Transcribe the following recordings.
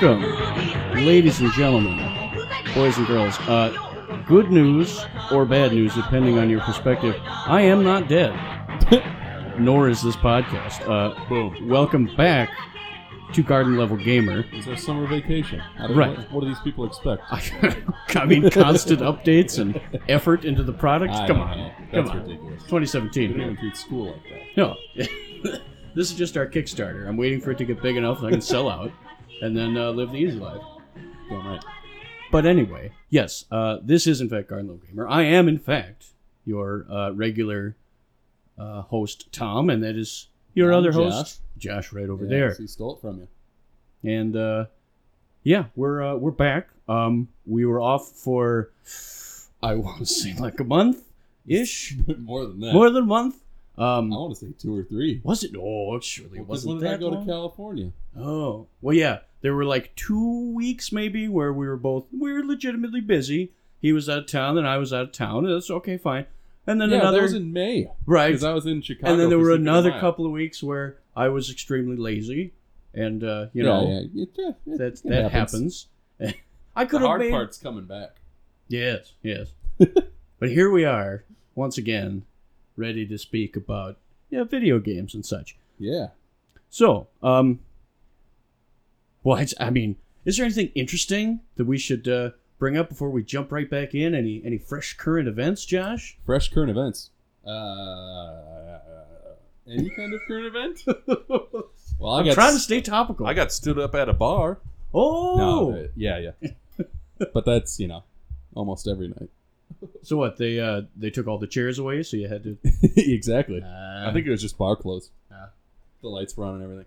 Welcome, ladies and gentlemen, boys and girls. Uh, good news or bad news, depending on your perspective. I am not dead, nor is this podcast. Uh, Boom. welcome back to Garden Level Gamer. It's our summer vacation. I don't- Right. What, what do these people expect? I mean, constant updates and effort into the product. I Come don't on, know. come on. ridiculous. 2017. We don't man. even treat school like that. No. this is just our Kickstarter. I'm waiting for it to get big enough that I can sell out and then uh, live the easy life. Damn right. But anyway, yes, uh, this is in fact Garden Level Gamer. I am in fact your uh, regular uh, host, Tom, and that is your I'm other Josh. host, Josh, right over Yeah, there. he stole it from you. And uh, yeah, we're uh, we're back. Um, we were off for I want to say like a month ish, More than that. more than a month. Um, I want to say two or three. was it? Oh, it surely Because wasn't when did I that go long. to California? Oh, well, yeah. There were like two weeks maybe where we were both we were legitimately busy. He was out of town and I was out of town. and That's okay, fine. And then yeah, another that was in May. right, Because I was in Chicago. and then there were another couple of weeks where I was extremely lazy, and uh, you yeah, know yeah, it- yeah, it- that it that happens. I could have hard made part's coming back. yes, yes. but here we are once again, ready to speak about yeah video games and such. Yeah. So, um, well, it's, I mean, is there anything interesting that we should uh, bring up before we jump right back in? Any any fresh current events, Josh? Fresh current events. Uh, any kind of current event? Well, I I'm got trying to stay topical. I got stood up at a bar. oh, No, uh, yeah, yeah. but that's you know, almost every night. so what? They uh they took all the chairs away, so you had to. exactly. Uh, I think it was just bar clothes. Ah. The lights were on and everything.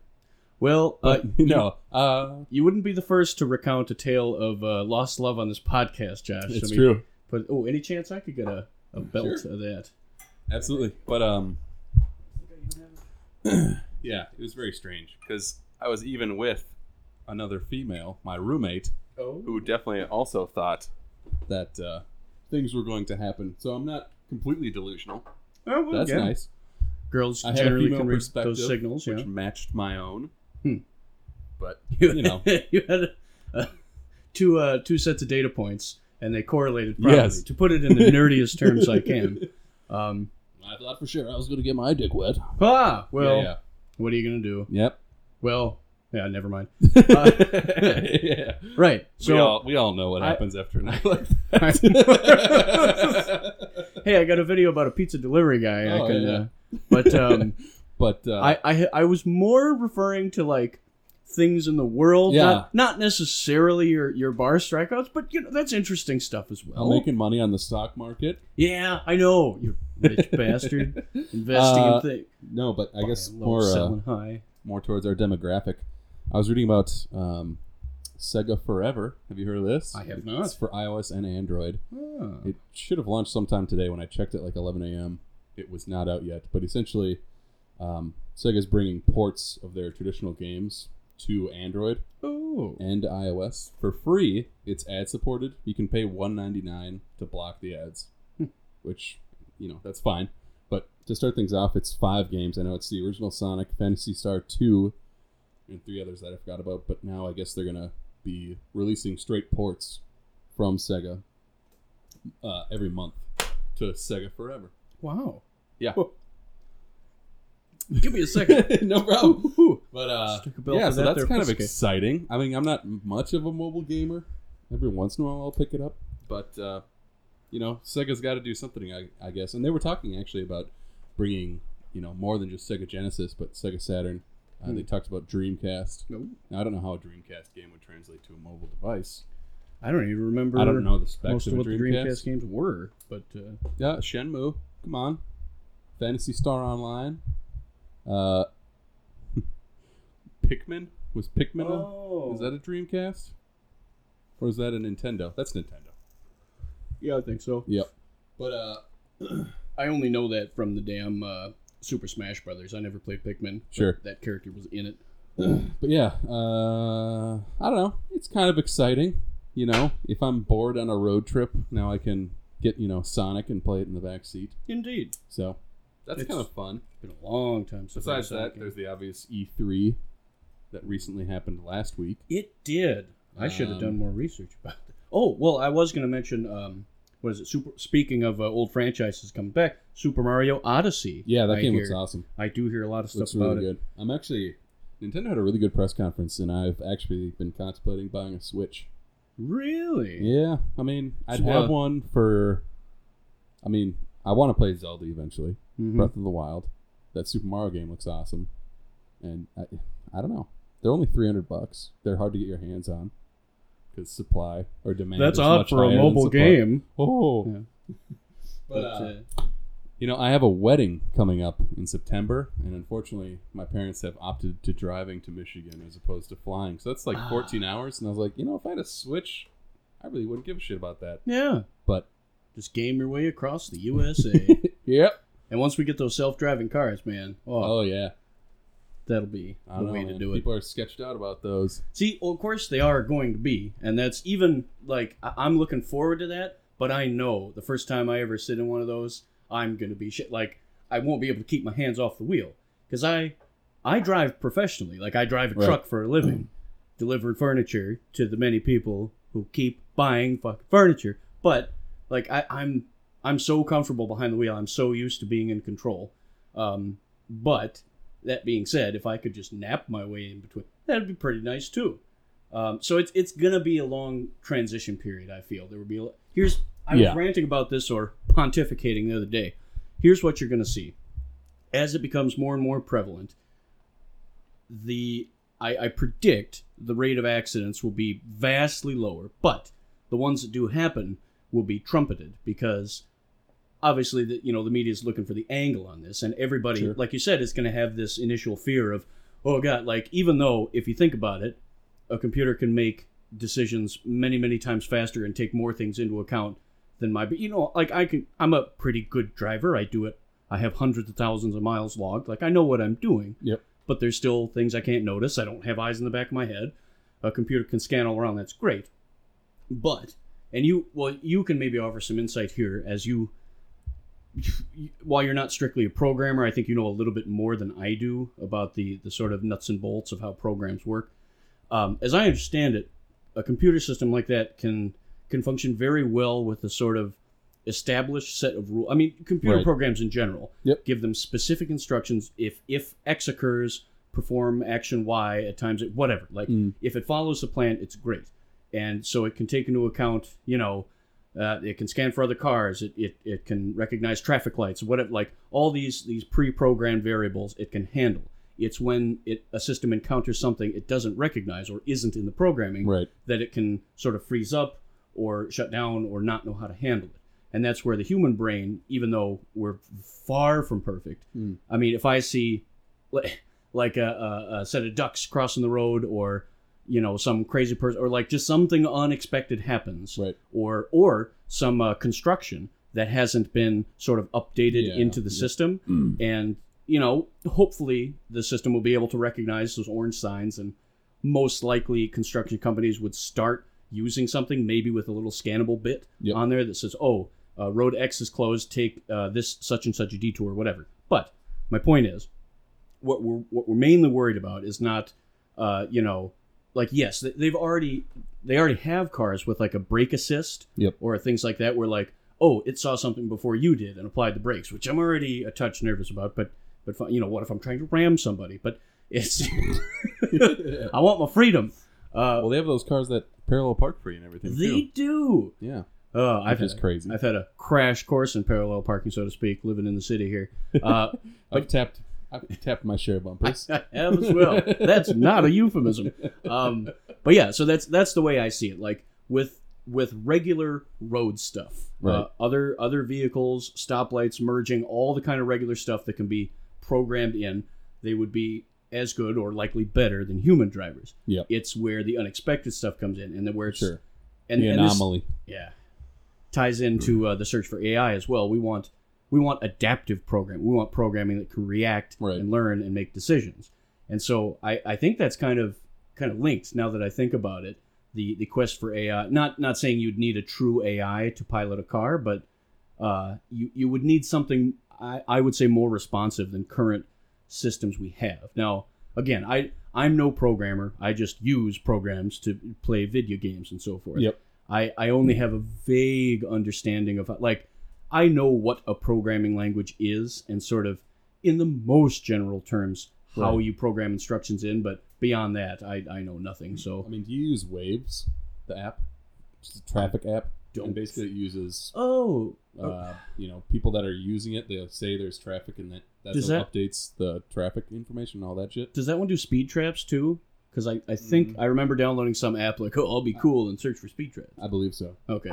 Well, uh, But no, uh, you wouldn't be the first to recount a tale of uh, lost love on this podcast, Josh. it's I mean, true. But oh, any chance I could get a, a belt Sure. of that? Absolutely. But um, yeah, it was very strange because I was even with another female, my roommate, Oh, who definitely also thought that uh, things were going to happen. So I'm not completely delusional. oh well, That's yeah. nice. Girls I had a generally female read perspective, those signals. Yeah. which matched my own. Hmm. But you know, you had uh, two uh, two sets of data points, and they correlated properly. Yes. To put it in the nerdiest terms I can. Um, I thought for sure I was going to get my dick wet. ah, well, yeah, yeah. what are you gonna do? Yep. Well, yeah, never mind. Uh, yeah. Right. So, we all we all know what I- happens after a night like that. hey, I got a video about a pizza delivery guy. I Oh, can, yeah. uh, but um, but uh, I, I I was more referring to like things in the world, Yeah. not not necessarily your your bar strikeouts, but you know that's interesting stuff as well. I'm making money on the stock market. Yeah, I know. You rich bastard. Investing Uh, in things. No, but I guess low, more uh, high. more towards our demographic. I was reading about um, Sega Forever. Have you heard of this? I have It's not. for iOS and Android. Ah. It should have launched sometime today. When I checked at like 11 a.m., it was not out yet. But essentially, um, Sega's bringing ports of their traditional games to Android Oh. and iOS for free. It's ad supported. You can pay 1.99 to block the ads, Hmm. which you know that's fine. But to start things off, it's five games. I know it's the original Sonic, Phantasy Star 2, and three others that I forgot about. But now I guess they're gonna be releasing straight ports from Sega uh, every month to Sega Forever. Wow. Yeah. Give me a second. no problem. But uh, yeah, so that that's kind of exciting. I mean, I'm not much of a mobile gamer. Every once in a while, I'll pick it up, but uh, you know, Sega's got to do something, I, I guess. And they were talking actually about bringing, you know, more than just Sega Genesis, but Sega Saturn. Uh, Hmm. They talked about Dreamcast. No. Now, I don't know how a Dreamcast game would translate to a mobile device. I don't even remember. I don't know the specs most of what the Dreamcast. Dreamcast games were, but uh, Yeah, Shenmue. Come on. Phantasy Star Online. Uh, Pikmin was Pikmin. a- oh, Is that a Dreamcast? Or is that a Nintendo? That's Nintendo. yeah, I think so. Yep. But uh I only know that from the damn uh, Super Smash Brothers. I never played Pikmin. Sure. that character was in it. but yeah, uh I don't know. It's kind of exciting, you know. If I'm bored on a road trip, now I can get, you know, Sonic and play it in the back seat. Indeed, So that's It's- kind of fun. been a long time since. I Besides saw that, game. there's the obvious E3 that recently happened last week. It did. I should have Um, done more research about it. Oh well, I was going to mention. Um, what is it? Super. Speaking of uh, old franchises coming back, Super Mario Odyssey. Yeah, that I game hear. looks awesome. I do hear a lot of stuff Looks about really it. good. I'm actually Nintendo had a really good press conference, and I've actually been contemplating buying a Switch. Really? Yeah, I mean, I'd So, have uh, one for. I mean, I want to play Zelda eventually. Mhm. Breath of the Wild. That Super Mario game looks awesome, and I, I don't know. They're only three hundred bucks. They're hard to get your hands on because supply or demand. That's is odd much for a mobile game. Oh, Yeah. but But, uh, uh, you know, I have a wedding coming up in September, and unfortunately, my parents have opted to driving to Michigan as opposed to flying. So that's like Ah. 14 hours, and I was like, you know, if I had a Switch, I really wouldn't give a shit about that. yeah. But Just game your way across the USA. yep. And once we get those self-driving cars, man, oh, Oh yeah, that'll be I the don't know. way to man. do it. People are sketched out about those. See, well, of course they are going to be, and that's even like I- I'm looking forward to that. But I know the first time I ever sit in one of those, I'm gonna be shit. Like I won't be able to keep my hands off the wheel because I, I drive professionally. Like I drive a Right. truck for a living, delivering furniture to the many people who keep buying fucking furniture. But like I, I'm, I'm so comfortable behind the wheel. I'm so used to being in control. Um, but that being said, if I could just nap my way in between, that'd be pretty nice too. Um, so it's it's gonna be a long transition period. I feel there will be. A, here's I Yeah. was ranting about this or pontificating the other day. Here's what you're gonna see as it becomes more and more prevalent. The I, I predict the rate of accidents will be vastly lower, but the ones that do happen will be trumpeted because obviously the you know the media is looking for the angle on this and everybody Sure. like you said is going to have this initial fear of oh god like even though if you think about it a computer can make decisions many many times faster and take more things into account than my but you know like i can i'm a pretty good driver. I do it. I have hundreds of thousands of miles logged. Like i know what i'm doing. Yep. but there's still things i can't notice. I don't have eyes in the back of my head. A computer can scan all around. That's great. But and you well you can maybe offer some insight here as you while you're not strictly a programmer i think you know a little bit more than i do about the the sort of nuts and bolts of how programs work um, as i understand it a computer system like that can can function very well with a sort of established set of rules i mean computer Right. programs in general Yep. give them specific instructions if if x occurs perform action y at times whatever like Mm. if it follows the plan it's great and so it can take into account you know uh, it can scan for other cars it, it, it can recognize traffic lights What it like all these these pre-programmed variables it can handle it's when it a system encounters something it doesn't recognize or isn't in the programming Right. that it can sort of freeze up or shut down or not know how to handle it. And that's where the human brain, even though we're far from perfect, Mm. I mean, if I see like a, a, a set of ducks crossing the road or you know some crazy person or like just something unexpected happens Right. or or some uh, construction that hasn't been sort of updated Yeah, into the yeah. system and you know hopefully the system will be able to recognize those orange signs and most likely construction companies would start using something maybe with a little scannable bit Yep. on there that says oh uh, road x is closed take uh, this such and such a detour whatever but my point is what we're what we're mainly worried about is not uh, you know like yes they- they've already they already have cars with like a brake assist Yep. or things like that where like oh it saw something before you did and applied the brakes which i'm already a touch nervous about but but you know what if i'm trying to ram somebody but it's i want my freedom uh, well, they have those cars that parallel park for you and everything they too. do Yeah. uh, I've just crazy. I've had a crash course in parallel parking, so to speak, living in the city here. Uh, I've tapped. I've tapped my share of bumpers. I have as well. That's not a euphemism. Um, but yeah, so that's that's the way I see it. Like with with regular road stuff, uh, other other vehicles, stoplights, merging, all the kind of regular stuff that can be programmed in, they would be as good or likely better than human drivers. Yep. It's where the unexpected stuff comes in, and then where it's Sure. and, the and this- anomaly. yeah ties into uh, the search for ai as well we want we want adaptive programming we want programming that can react Right. and learn and make decisions and so I, I think that's kind of kind of linked now that i think about it the the quest for ai not not saying you'd need a true ai to pilot a car but uh, you you would need something I, I would say more responsive than current systems we have now again, I I'm no programmer. I just use programs to play video games and so forth. Yep. I I only have a vague understanding of like I know what a programming language is and sort of in the most general terms how Right. you program instructions in, but beyond that, I I know nothing. So I mean, do you use Waze, the app, It's a traffic app? Don't. And basically, it uses oh, uh, you know people that are using it. They'll say there's traffic, and that that updates the traffic information and all that shit. does that one do speed traps too? Because I, I think Mm. I remember downloading some app like oh I'll be cool and search for speed traps. I believe so. Okay,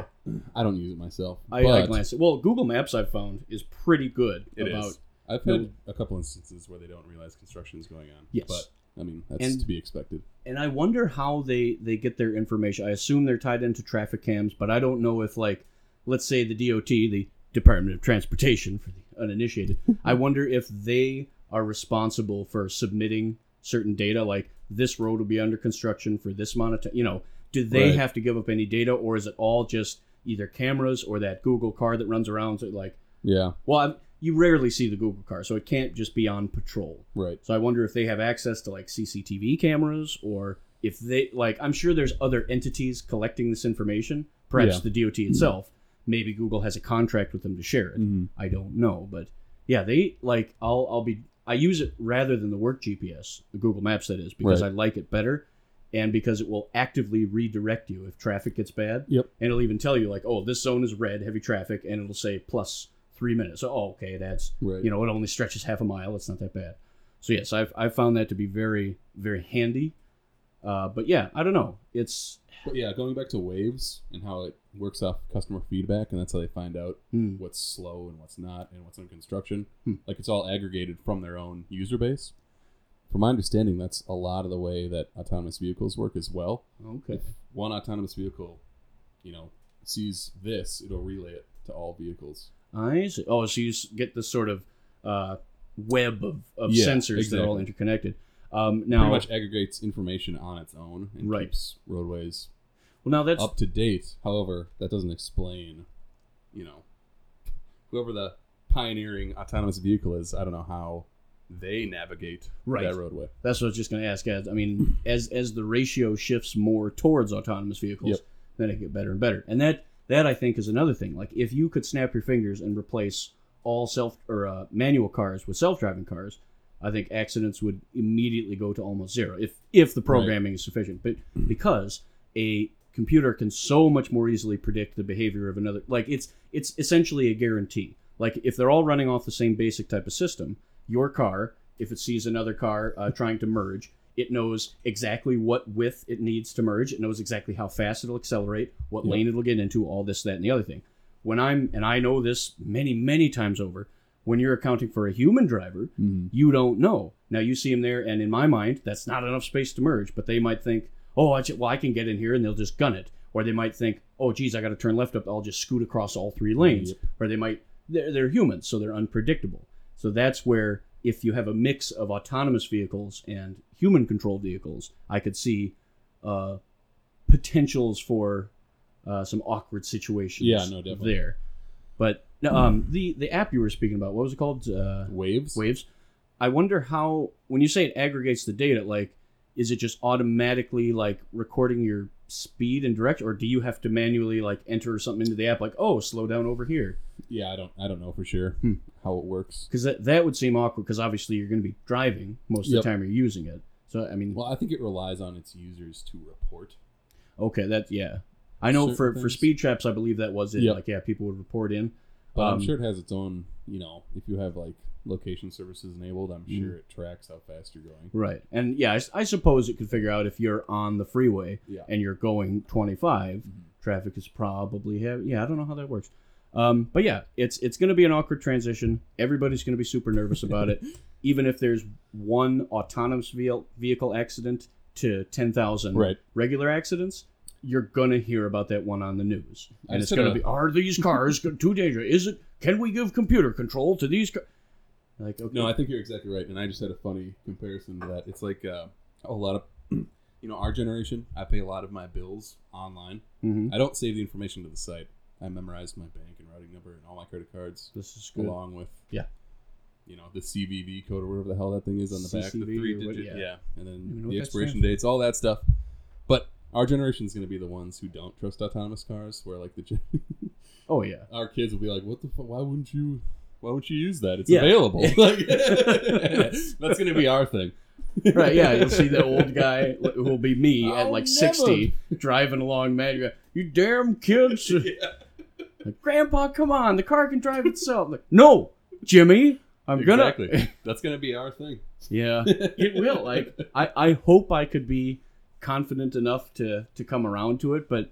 I don't use it myself. I, but I glanced at well Google Maps I've found is pretty good It about is. I've had a couple instances where they don't realize construction is going on. Yes. but I mean that's And- to be expected. and I wonder how they they get their information. I assume they're tied into traffic cams, but I don't know if like let's say the DOT, the Department of Transportation for the uninitiated. I wonder if they are responsible for submitting certain data like this road will be under construction for this amount of time. You know, do they Right. have to give up any data or is it all just either cameras or that Google car that runs around so like Yeah, well, I, you rarely see the Google car, so it can't just be on patrol. right. So I wonder if they have access to like CCTV cameras or if they like I'm sure there's other entities collecting this information, perhaps Yeah. the DOT itself. Maybe Google has a contract with them to share it. Mhm. I don't know, but yeah, they like I'll I'll be I use it rather than the work GPS, the Google Maps that is, because Right. I like it better and because it will actively redirect you if traffic gets bad. Yep. And it'll even tell you like, "Oh, this zone is red, heavy traffic," and it'll say plus 3 minutes. So, oh, okay, that's Right. you know, it only stretches half a mile. It's not that bad. So yes, I've I've found that to be very very handy. Uh, but yeah, I don't know. It's But yeah, going back to Waze and how it works off customer feedback, and that's how they find out hmm, what's slow and what's not, and what's under construction. Hmm. Like it's all aggregated from their own user base. From my understanding, that's a lot of the way that autonomous vehicles work as well. okay. If one autonomous vehicle, you know, sees this, it'll relay it to all vehicles. I see. Oh, so you get this sort of uh, web of, of Yeah, sensors that are all interconnected. Um, Pretty much aggregates information on its own and Right. keeps roadways well, now that's up to date. However, that doesn't explain, you know, whoever the pioneering autonomous vehicle is. I don't know how they navigate Right. that roadway. that's what I was just going to ask. As I mean, as as the ratio shifts more towards autonomous vehicles, Yep. then it get better and better. And that that I think is another thing. Like if you could snap your fingers and replace all self or uh, manual cars with self driving cars, I think accidents would immediately go to almost zero if if the programming is sufficient. But because a computer can so much more easily predict the behavior of another, like it's it's essentially a guarantee. Like if they're all running off the same basic type of system, your car, if it sees another car uh, trying to merge, it knows exactly what width it needs to merge. It knows exactly how fast it'll accelerate, what lane it'll get into, all this, that, and the other thing. When I'm, and I know this many, many times over, when you're accounting for a human driver, Mm-hmm. you don't know. Now you see him there, and in my mind, that's not enough space to merge. But they might think, oh, I well, I can get in here, and they'll just gun it. Or they might think, oh, geez, I got to turn left up. I'll just scoot across all three lanes. Yep. Or they might, they're, they're humans, so they're unpredictable. So that's where, if you have a mix of autonomous vehicles and human-controlled vehicles, I could see uh, potentials for uh, some awkward situations. Yeah, no, definitely. there. But no, um, the the app you were speaking about, what was it called? Uh, Waze. Waze. I wonder how when you say it aggregates the data, like is it just automatically like recording your speed and direction, or do you have to manually like enter something into the app, like oh slow down over here? Yeah, I don't. I don't know for sure Hmm. how it works. Because that that would seem awkward. Because obviously you're going to be driving most of Yep. the time you're using it. So I mean, Well, I think it relies on its users to report. okay, that yeah. I know for, for speed traps, I believe that was it. Yep. Like yeah, people would report in. But Um, I'm sure it has its own. You know, if you have like location services enabled, I'm Mm. sure it tracks how fast you're going. Right. And yeah, I suppose it could figure out if you're on the freeway Yeah. and you're going 25, Mhm. traffic is probably heavy. Yeah, I don't know how that works. Um, but yeah, it's it's going to be an awkward transition. Everybody's going to be super nervous about it. Even if there's one autonomous vehicle, vehicle accident to 10,000 Right. regular accidents, you're going to hear about that one on the news. And it's going to had be, are these cars too dangerous? Is it, can we give computer control to these cars? Like, okay. No, I think you're exactly right, and I just had a funny comparison to that. It's like uh, a lot of, you know, our generation. I pay a lot of my bills online. Mhm. I don't save the information to the site. I memorize my bank and routing number and all my credit cards This is good. along with Yeah. you know the CVV code or whatever the hell that thing is on the back, the three or what- digit, yeah. yeah. and then the expiration dates, all that stuff. But our generation is going to be the ones who don't trust autonomous cars. Where like the gen- Oh yeah. our kids will be like, "What the? Fu- why wouldn't you? Why wouldn't you use that? It's Yeah. available." Like, that's going to be our thing. Right, yeah, you'll see the old guy who will be me at I'll like never. 60 driving along, man. You, go, you damn kids. Like, Grandpa, come on, the car can drive itself. Like, no, Jimmy, I'm exactly. gonna. That's going to be our thing. yeah, it will. Like, I, I hope I could be confident enough to to come around to it, but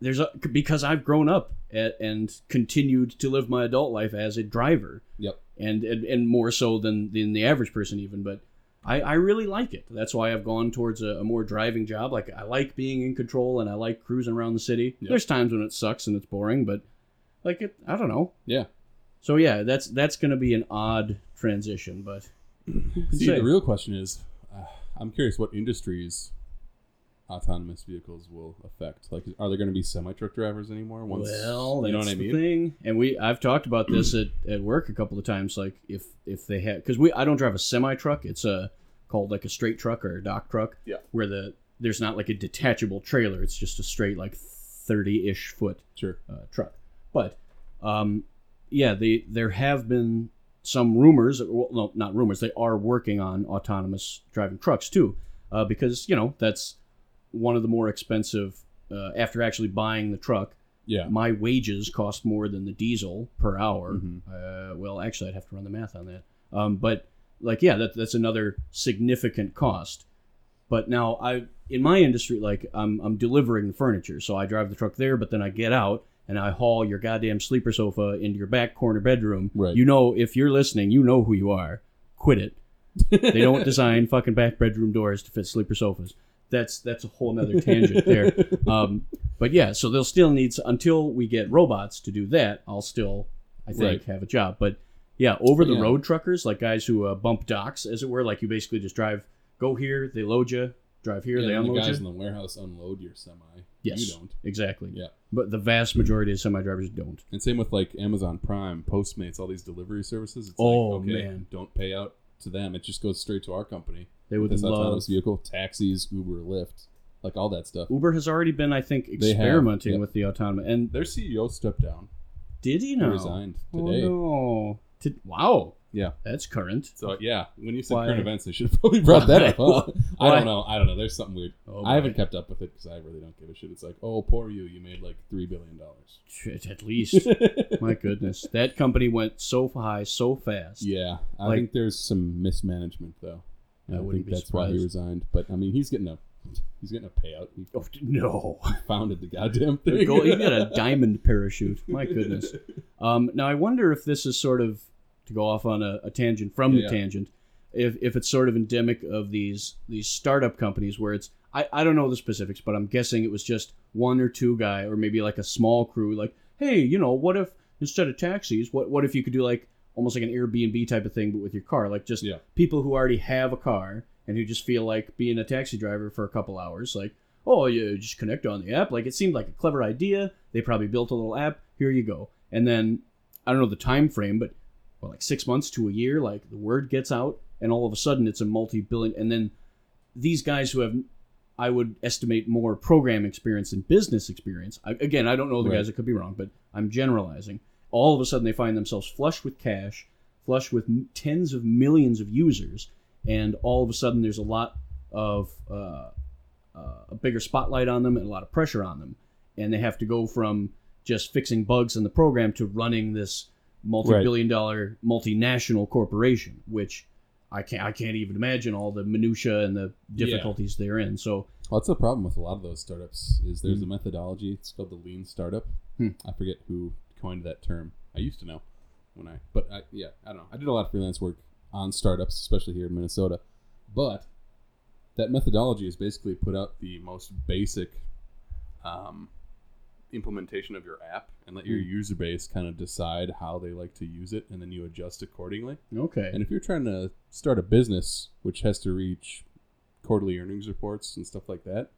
there's a because I've grown up at, and continued to live my adult life as a driver, Yep. and and, and more so than than the average person even, but. I, I really like it. That's why I've gone towards a, a more driving job. Like I like being in control and I like cruising around the city. Yep. There's times when it sucks and it's boring, but like it, I don't know. Yeah. So yeah, that's that's going to be an odd transition, but See, the real question is, uh, I'm curious what industries autonomous vehicles will affect. Like, are there going to be semi truck drivers anymore? Once well, that's you know what I the mean? thing. And we I've talked about this at, at work a couple of times. Like if if they had because we I don't drive a semi truck. It's a called like a straight truck or a dock truck. Yeah. Where the there's not like a detachable trailer. It's just a straight like thirty ish foot Sure. uh, truck. But um, yeah, they there have been some rumors. Well, no, not rumors. They are working on autonomous driving trucks too, uh, because you know that's one of the more expensive. Uh, after actually buying the truck, Yeah. my wages cost more than the diesel per hour. Mhm. Uh, well, actually, I'd have to run the math on that. Um, but like, yeah, that, that's another significant cost. But now I, in my industry, like I'm, I'm delivering the furniture, so I drive the truck there, but then I get out and I haul your goddamn sleeper sofa into your back corner bedroom. Right. You know, if you're listening, you know who you are. Quit it. They don't design fucking back bedroom doors to fit sleeper sofas. That's that's a whole nother tangent there. Um, but yeah, so they'll still need until we get robots to do that. I'll still, I think, Right. have a job. But yeah, over the Yeah. road truckers, like guys who uh, bump docks, as it were, like you basically just drive, go here, they load you, drive here, Yeah, they and the unload guys you. in the warehouse unload your semi. Yes. You don't. Exactly. Yeah. But the vast majority of semi drivers don't. And same with like Amazon Prime, Postmates, all these delivery services. It's Oh, like, okay, man. don't pay out to them. It just goes straight to our company. They would love. autonomous vehicle, taxis, Uber, Lyft, like all that stuff. Uber has already been, I think, experimenting with the autonomous. And Their CEO stepped down. did he He now? resigned Oh today. no! To- wow, Yeah. that's current. So yeah, when you said Why- current events, they should have probably brought that up. Huh? I don't know. I don't know. There's something weird. Oh, I haven't kept up with it because I really don't give a shit. It's like, oh, poor you. You made like three billion dollars. At least. My goodness, that company went so high, so fast. Yeah, I Like- think there's some mismanagement though. I I, wouldn't think be that's why he resigned. But I mean, he's getting a he's getting a payout. He Oh, no. founded the goddamn thing. He got a diamond parachute. My goodness. Um, now I wonder if this is sort of to go off on a, a tangent from Yeah, the yeah. tangent. If, if it's sort of endemic of these these startup companies where it's I, I don't know the specifics, but I'm guessing it was just one or two guy or maybe like a small crew. Like, hey, you know, what if instead of taxis, what what if you could do like almost like an Airbnb type of thing, but with your car, like just Yeah. people who already have a car and who just feel like being a taxi driver for a couple hours, like oh you just connect on the app. Like it seemed like a clever idea. They probably built a little app. Here you go. And then i don't know the time frame but well, like six months to a year like the word gets out and all of a sudden it's a multi-billion and then these guys who have i would estimate more program experience and business experience I, again i don't know the Right. guys it could be wrong but i'm generalizing all of a sudden they find themselves flush with cash flush with m- tens of millions of users and all of a sudden there's a lot of uh, uh, a bigger spotlight on them and a lot of pressure on them, and they have to go from just fixing bugs in the program to running this multi-billion-dollar multinational corporation, which I can't I can't even imagine all the minutia and the difficulties they're in. So Well, that's the problem with a lot of those startups is there's a methodology. It's called the lean startup. Hmm. I forget who coined that term. I used to know when I, but I, yeah, I don't know. I did a lot of freelance work on startups, especially here in Minnesota. But that methodology is basically put out the most basic um, implementation of your app and let your Hmm. user base kind of decide how they like to use it, and then you adjust accordingly. okay, And if you're trying to start a business which has to reach quarterly earnings reports and stuff like that,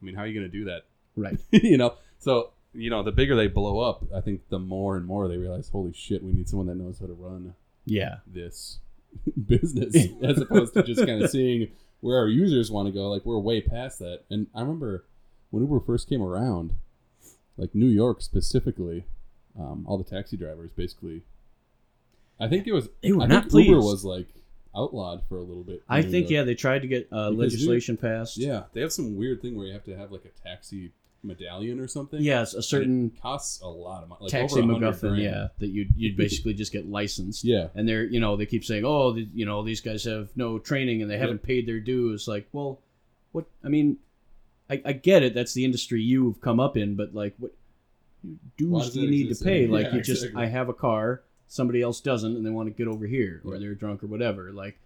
I mean, how are you going to do that? right, you know, so you know, the bigger they blow up, I think the more and more they realize, holy shit, we need someone that knows how to run Yeah. this business as opposed to just kind of seeing where our users want to go. Like we're way past that. And I remember when Uber first came around, like New York specifically, um, all the taxi drivers basically. I think it was. They were I not think Uber was like outlawed for a little bit. I think yeah, they tried to get uh, legislation passed. Yeah, they have some weird thing where you have to have like a taxi medallion or something. Yes, a certain it costs a lot of money. Like taxi over 100 MacGuffin. Yeah, that you you'd basically just get licensed. Yeah. and they're you know they keep saying oh the, you know these guys have no training and they haven't paid their dues like well what i mean I, I get it that's the industry you've come up in but like what dues do you need to pay anymore? like Yeah, you just exactly. i have a car somebody else doesn't and they want to get over here or they're drunk or whatever like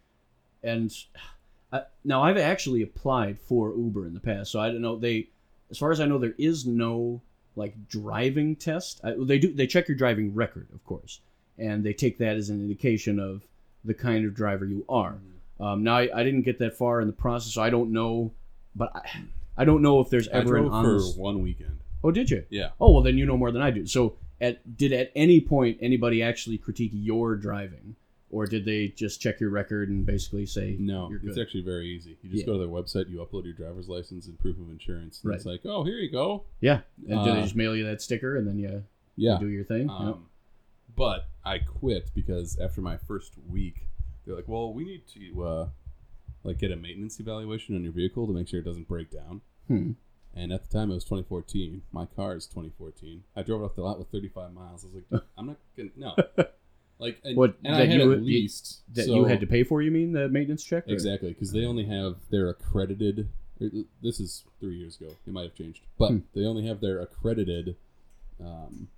and I, now i've actually applied for uber in the past so i don't know they as far as i know there is no like driving test I, they do they check your driving record of course and they take that as an indication of the kind of driver you are. Mm-hmm. Um, now, I, I didn't get that far in the process, so I don't know, but I, I don't know if there's I ever an drove honest. for one weekend. Oh, did you? Yeah. Oh, well, then you know more than I do. So, at did at any point anybody actually critique your driving, or did they just check your record and basically say No, it's actually very easy. You just Yeah. go to their website, you upload your driver's license and proof of insurance. And It's like, oh, here you go. yeah, and do they Uh, just mail you that sticker and then you, Yeah. you do your thing? Um, Yep. But I quit because after my first week, they're like, well, we need to uh, like get a maintenance evaluation on your vehicle to make sure it doesn't break down. Hmm. And at the time, it was 2014. My car is 2014. I drove it off the lot with 35 miles. I was like, I'm not gonna no. Like, and, What, and I that had you- at least That so- you had to pay for? You mean the maintenance check? or- Exactly, because they only have their accredited. This is three years ago. It might have changed, but Hmm. they only have their accredited um,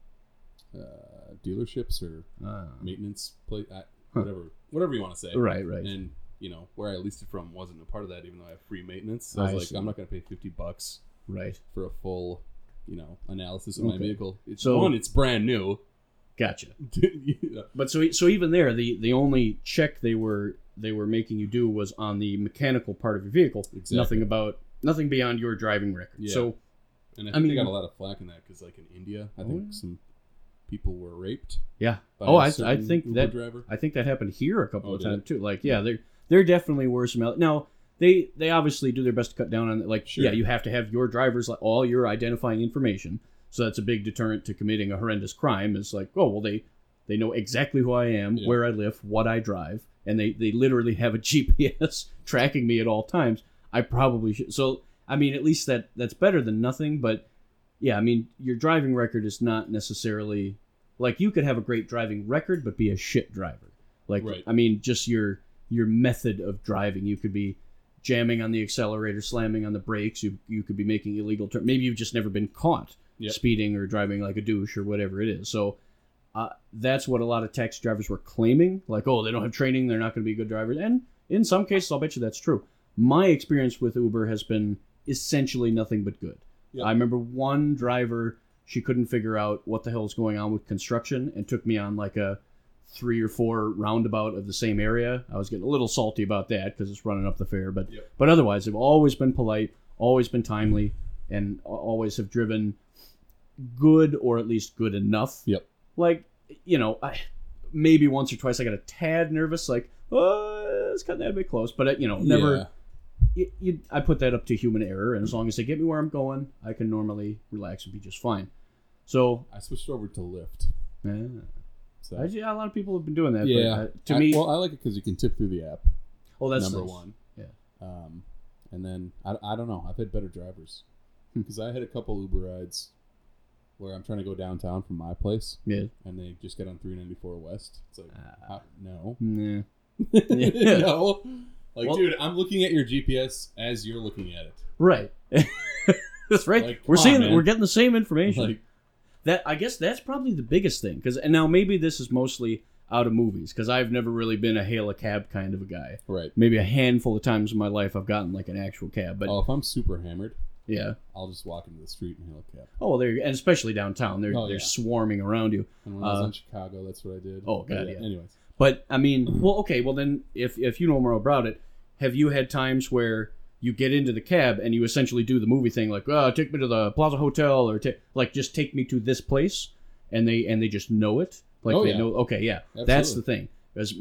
uh, dealerships or Ah. maintenance place, Huh. whatever, whatever you want to say. right, right. And you know where I leased it from wasn't a part of that, even though I have free maintenance. So I was I like, see. I'm not going to pay fifty bucks right. for a full, you know, analysis of my vehicle. It's So- one, it's brand new. Gotcha. Yeah. But so so even there, the the only check they were they were making you do was on the mechanical part of your vehicle. Exactly. Nothing about nothing beyond your driving record. Yeah. So And I I think they mean- got a lot of flack in that because, like in India, I think Oh. some people were raped. yeah. Oh, I I think Uber that driver. I think that happened here a couple Oh, of times too. Like yeah, there there definitely were some. Now they they obviously do their best to cut down on it. Like Sure. yeah, you have to have your driver's like all your identifying information. So that's a big deterrent to committing a horrendous crime. Is like oh well they they know exactly who I am, Yeah. where I live, what I drive, and they they literally have a GPS tracking me at all times. I probably should. So I mean, at least that that's better than nothing. But yeah, I mean, your driving record is not necessarily like you could have a great driving record, but be a shit driver. Like Right. I mean, just your your method of driving. You could be jamming on the accelerator, slamming on the brakes. You you could be making illegal turns. Maybe you've just never been caught Yep. speeding or driving like a douche or whatever it is. So. Uh, that's what a lot of taxi drivers were claiming. Like, oh, they don't have training, they're not going to be good drivers. And in some cases, I'll bet you that's true. My experience with Uber has been essentially nothing but good. Yep. I remember one driver, she couldn't figure out what the hell is going on with construction and took me on like a three or four roundabout of the same area. I was getting a little salty about that because it's running up the fare, but Yep. but otherwise, they've always been polite, always been timely, and always have driven good or at least good enough. Yep. Like you know, I maybe once or twice I got a tad nervous, like oh, it's cutting that a bit close, but uh, you know, never Yeah. you, you, I put that up to human error, and as long as they get me where I'm going, I can normally relax and be just fine. So, I switched over to Lyft. yeah, So I, yeah, a lot of people have been doing that. yeah, but, uh, to I- me, well, I like it because you can tip through the app. oh, that's number nice. one. Yeah. Um, and then I, I don't know. I've had better drivers Hmm. because I had a couple Uber rides where I'm trying to go downtown from my place, Yeah, and they just get on 394 West. It's like, ah. how- no, yeah. Yeah. no. Like, Well- dude, I'm looking at your GPS as you're looking at it. right. that's right. Like, we're seeing, on, we're getting the same information. Like, that I guess that's probably the biggest thing. Because and now maybe this is mostly out of movies because I've never really been a hail a cab kind of a guy. right. Maybe a handful of times in my life I've gotten like an actual cab, but oh, if I'm super hammered, yeah. I'll just walk into the street and hail a cab. Oh, well, there and especially downtown, they're Oh, they're yeah. swarming around you. And when I was Uh, in Chicago, that's what I did. oh, But God, yeah. Anyways, But I mean, well, okay, well then, if if you know more about it, have you had times where you get into the cab and you essentially do the movie thing, like, oh, take me to the Plaza Hotel, or ta- like just take me to this place, and they and they just know it, like Oh, they yeah. know. Okay, yeah, that's the Absolutely. thing. because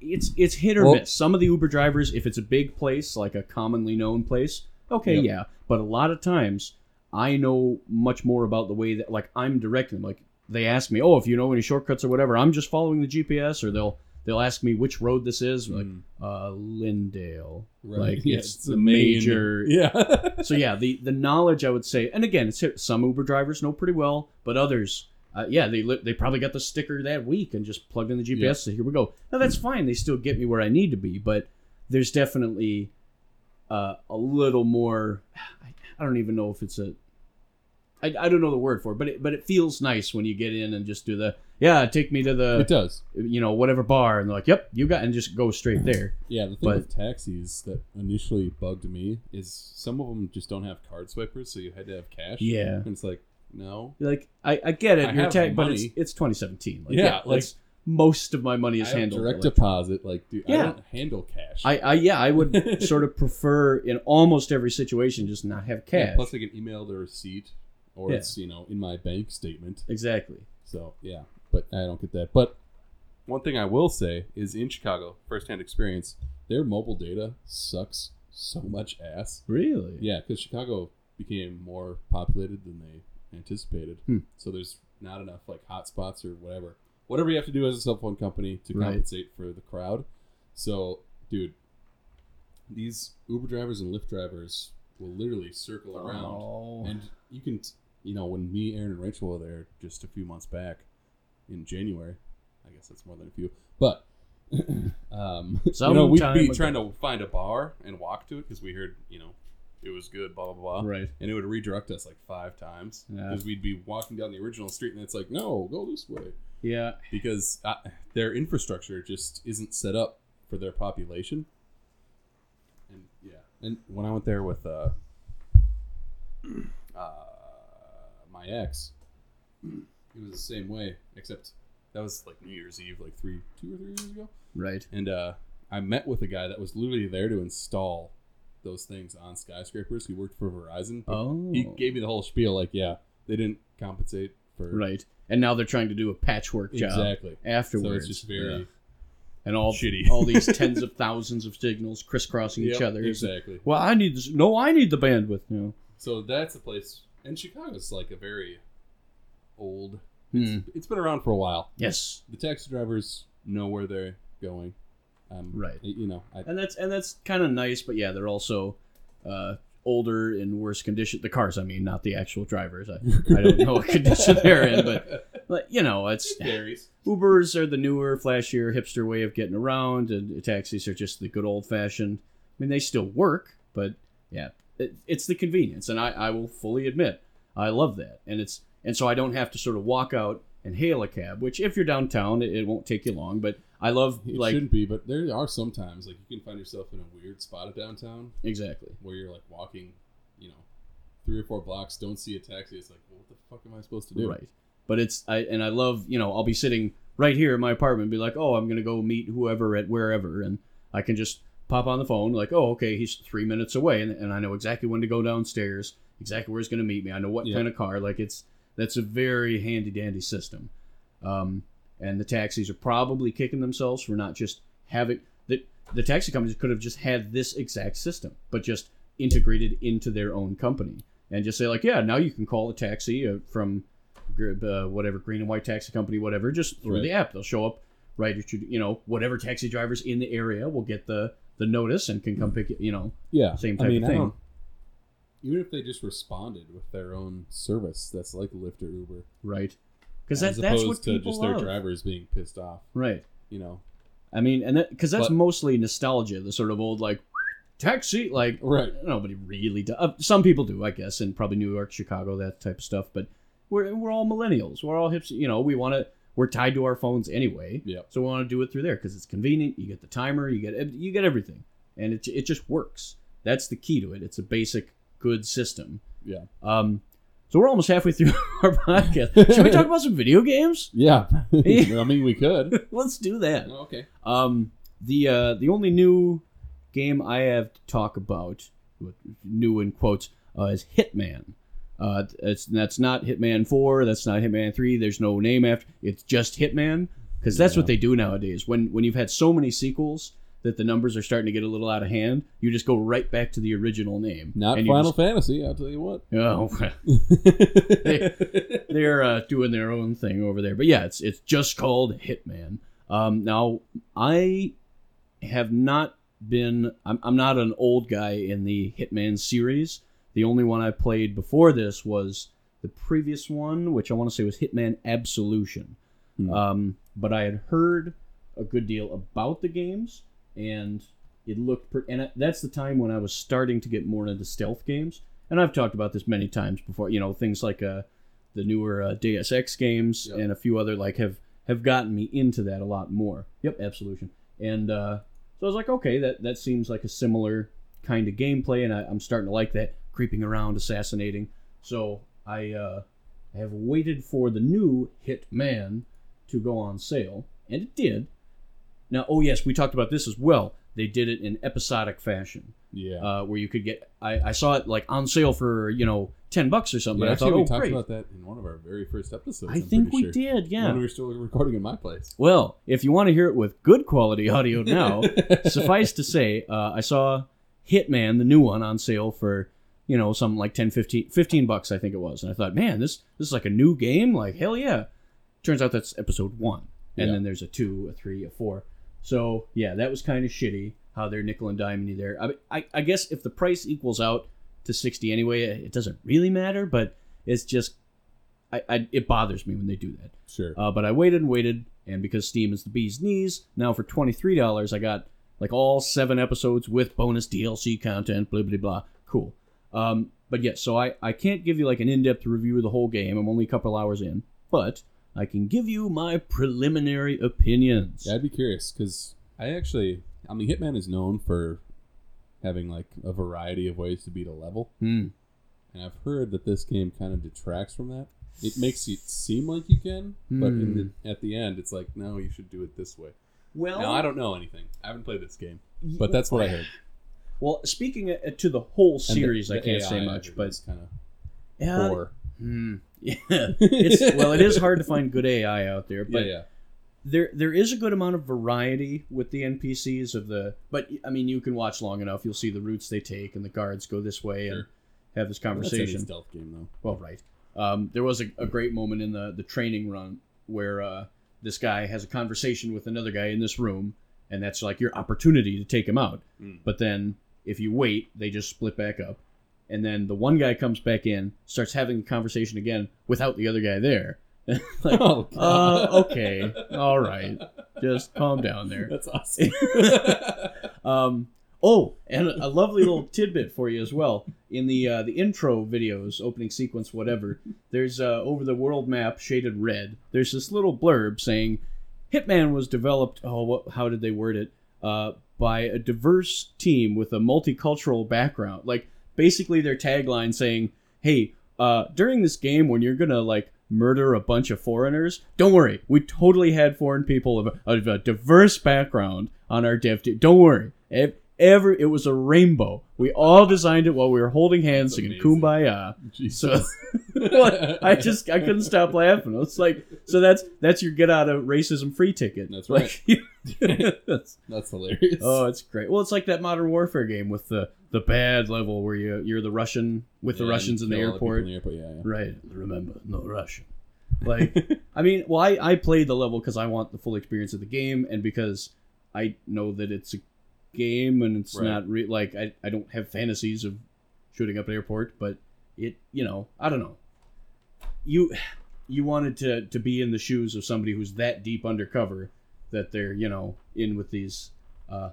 it's it's hit or Well- miss. Some of the Uber drivers, if it's a big place like a commonly known place, okay, Yep. yeah. But a lot of times, I know much more about the way that like I'm directing them. Like they ask me, oh, if you know any shortcuts or whatever, I'm just following the GPS, or they'll they'll ask me which road this is, like Mm. uh, Lyndale. Right. Like Yeah, it's, it's the the main- major. Yeah. so yeah, the the knowledge I would say, and again, it's some Uber drivers know pretty well, but others, uh, yeah, they li- they probably got the sticker that week and just plugged in the GPS. Yeah. So here we go. Now that's fine; they still get me where I need to be, but there's definitely uh, a little more. I, don't even know if it's a. I, I don't know the word for it, but it, but it feels nice when you get in and just do the yeah, take me to the it does. you know whatever bar, and they're like, yep, you got, and just go straight there. Yeah, the thing But- with taxis that initially bugged me is some of them just don't have card swipers, so you had to have cash. Yeah. And it's like, no. Like I, I get it, I you're ta- but it's it's 2017. Like, Yeah, yeah, like- most of my money is handled. direct deposit. Like, dude, I don't handle cash. I, I yeah, I would sort of prefer in almost every situation just not have Yeah, cash. plus, I can email the receipt, or Yeah. it's you know in my bank statement. exactly. So yeah, but I don't get that. But one thing I will say is in Chicago, firsthand experience, their mobile data sucks so much ass. Really? Yeah, because Chicago became more populated than they anticipated. Hmm. So there's not enough like hotspots or whatever. Whatever you have to do as a cell phone company to Right. compensate for the crowd. So, dude, these Uber drivers and Lyft drivers will literally circle around, Oh. and you can, you know, when me, Aaron, and Rachel were there just a few months back in January, I guess that's more than a few, but. um, you know, we'd be ago. trying to find a bar and walk to it because we heard, you know, it was good, blah blah blah, Right. and it would redirect us like five times Yeah. because we'd be walking down the original street and it's like, no, go this way Yeah. because uh, their infrastructure just isn't set up for their population. And yeah, and when I went there with uh, uh, my ex, it was the same way, except that was like New Year's Eve, like three, two or three years ago, Right. and uh, I met with a guy that was literally there to install those things on skyscrapers. He worked for Verizon. Oh. He gave me the whole spiel, like, yeah, they didn't compensate for Right. And now they're trying to do a patchwork job exactly. afterwards. So it's just very Yeah. and all shitty. all these tens of thousands of signals crisscrossing each other. Exactly. Well, I need this. No, I need the bandwidth. No. So that's a place, and Chicago's like a very old. Hmm. It's been around for a while. Yes. The taxi drivers know where they're going. Um, Right. You know, I, and that's and that's kind of nice but yeah they're also uh, older in worse condition the cars i mean not the actual drivers i, I don't know what condition they're in but, but you know it's varies. ubers are the newer flashier hipster way of getting around and taxis are just the good old fashioned i mean they still work but yeah it, it's the convenience and I, I will fully admit i love that and it's and so i don't have to sort of walk out and hail a cab which if you're downtown it, it won't take you long but i love It like shouldn't be, but there are sometimes like you can find yourself in a weird spot of downtown exactly where you're like walking, you know, three or four blocks, don't see a taxi. It's like, well, what the fuck am I supposed to do? Right. But it's I and I love, you know, I'll be sitting right here in my apartment and be like, "Oh, I'm going to go meet whoever at wherever." And I can just pop on the phone like, "Oh, okay, he's 3 minutes away." And, and I know exactly when to go downstairs, exactly where he's going to meet me. I know what Yeah. kind of car. Like it's that's a very handy dandy system. Um and the taxis are probably kicking themselves for not just having the the taxi companies could have just had this exact system, but just integrated into their own company and just say like, yeah, now you can call a taxi uh, from uh, whatever green and white taxi company, whatever, just through Right. the app. They'll show up right at your, you know, whatever taxi drivers in the area will get the the notice and can come pick it, you know, Yeah. Same I type mean, of thing. even if they just responded with their own service, that's like Lyft or Uber. right? Because that, that's what to people just their love. drivers being pissed off. Right. You know. I mean, and because that's But- mostly nostalgia, the sort of old like taxi, like Right. nobody really does. Uh, some people do, I guess, in probably New York, Chicago, that type of stuff. But we're we're all millennials. We're all hips. You know, we want to. We're tied to our phones anyway. Yep. So we want to do it through there because it's convenient. You get the timer. You get you get everything, and it it just works. That's the key to it. It's a basic good system. Yeah. Um. So we're almost halfway through our podcast. Should we talk about some video games? Yeah. I mean, we could. Let's do that. okay. Um, the uh, the only new game I have to talk about, new in quotes, uh, is Hitman. Uh, it's that's not Hitman Four. That's not Hitman Three. There's no name after. It's just Hitman. because that's Yeah. what they do nowadays. When when you've had so many sequels that the numbers are starting to get a little out of hand, you just go right back to the original name. Not Final just- Fantasy, I'll tell you what. Oh, they're uh, doing their own thing over there. But yeah, it's it's just called Hitman. Um, now I have not been. I'm, I'm not an old guy in the Hitman series. The only one I played before this was the previous one, which I want to say was Hitman Absolution. Hmm. Um, but I had heard a good deal about the games, and it looked. pretty. and that's the time when I was starting to get more into stealth games. And I've talked about this many times before. You know, things like uh, the newer uh, Deus Ex games Yep. and a few other like have have gotten me into that a lot more. Yep, Absolution. And uh, so I was like, okay, that that seems like a similar kind of gameplay, and I, I'm starting to like that creeping around, assassinating. So I uh, I have waited for the new Hitman to go on sale, and it did. Now, oh yes, we talked about this as well. They did it in episodic fashion, Yeah. uh, where you could get. I, I saw it like on sale for you know ten bucks or something. yeah I thought, we oh talked great. about that in one of our very first episodes. I I'm think we sure. did, yeah. When we were still recording in my place. Well, if you want to hear it with good quality audio now, suffice to say, uh, I saw Hitman, the new one, on sale for you know something like 10, 15, 15 bucks, I think it was, and I thought, man, this this is like a new game, like hell yeah. Turns out that's episode one, and Yeah. then there's a two, a three, a four. So yeah, that was kind of shitty how they're nickel and diming you there. I, I I guess if the price equals out to sixty anyway, it doesn't really matter, but it's just. I, I, it bothers me when they do that. Sure. Uh, but I waited and waited, and because Steam is the bee's knees, now for twenty three dollars, I got like all seven episodes with bonus DLC content. Blah blah blah. Cool. Um, but yeah, so I I can't give you like an in depth review of the whole game. I'm only a couple hours in, but I can give you my preliminary opinions. Yeah, I'd be curious because I actually, I mean, Hitman is known for having like a variety of ways to beat a level, Hmm. and I've heard that this game kind of detracts from that. It makes it seem like you can, but in the, at the end, it's like, no, you should do it this way. Well, Now, I don't know anything. I haven't played this game, but that's what I heard. Well, speaking uh, to the whole And the- series, the I can't AI say much, but kind of yeah, poor. Hmm, yeah, it's well, it is hard to find good AI out there, but yeah, yeah. there there is a good amount of variety with the NPCs of the but I mean you can watch long enough you'll see the routes they take and the guards go this way and have this That's any conversation. stealth game though. Well, right. Um, there was a, a great moment in the the training run where uh, this guy has a conversation with another guy in this room, and that's like your opportunity to take him out. Mm. But then if you wait, they just split back up, and then the one guy comes back in, starts having the conversation again without the other guy there. like, Oh, uh, okay, all right, just calm down there. That's awesome. Um, oh, and a lovely little tidbit for you as well. In the uh, the intro videos, opening sequence, whatever, there's uh, over the world map shaded red. There's this little blurb saying, "Hitman was developed." Oh, what, how did they word it? Uh, by a diverse team with a multicultural background. Like basically their tagline saying, "Hey, uh, during this game, when you're gonna like." Murder a bunch of foreigners. Don't worry, we totally had foreign people of a, of a diverse background on our dev team. Don't worry, Ev- every it was a rainbow. We all designed it while we were holding hands, singing "Kumbaya." Jesus. What? I just I couldn't stop laughing. It's like so that's that's your get out of racism free ticket. That's Like, that's, That's hilarious. oh, it's great. Well, it's like that Modern Warfare game with the the bad level where you you're the Russian with the Russians in the airport. in the airport, yeah, yeah. Right. Remember, no Russian. Like, I mean, well, I, I played the level because I want the full experience of the game and because I know that it's a game and it's Right. not re- like I, I don't have fantasies of shooting up an airport, but it, you know, I don't know. You you wanted to to be in the shoes of somebody who's that deep undercover that they're, you know, in with these uh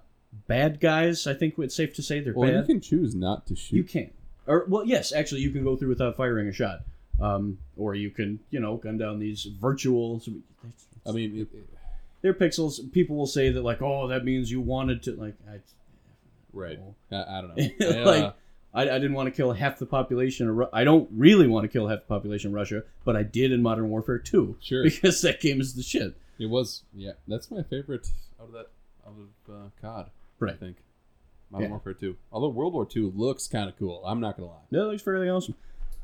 bad guys, I think it's safe to say they're bad. Well, bad. you can choose not to shoot. You can. Or well, yes, actually, you can go through without firing a shot. Um, or you can, you know, gun down these virtual. I mean, it, it- they're pixels. People will say that like, oh, that means you wanted to like. I, right. Oh. I, I don't know. I, uh, like, I, I didn't want to kill half the population. Of, Ru- I don't really want to kill half the population of Russia, but I did in Modern Warfare 2 sure. because that game is the shit. It was. Yeah, that's my favorite out of that out of uh, COD. I think. Modern Yeah. Warfare 2. Although World War 2 looks kind of cool. I'm not gonna lie. That looks fairly awesome.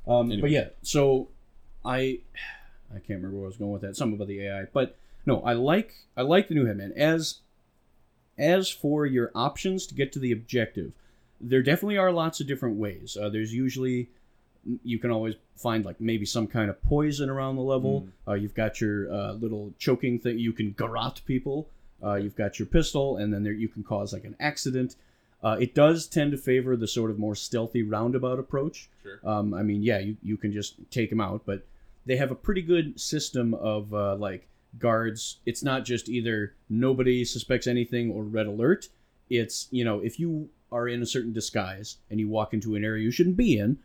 Um, Anyway. But yeah, so I I can't remember where I was going with that. Something about the AI, but no, I like I like the new Hitman. As as for your options to get to the objective, there definitely are lots of different ways. Uh, there's usually you can always find like maybe some kind of poison around the level. Uh, you've got your uh, little choking thing. You can garrote people. Uh, you've got your pistol, and then there you can cause like an accident. Uh, it does tend to favor the sort of more stealthy roundabout approach. Sure. Um, I mean, yeah, you, you can just take them out, but they have a pretty good system of uh, like guards. It's not just either nobody suspects anything or red alert. It's you know if you are in a certain disguise and you walk into an area you shouldn't be in,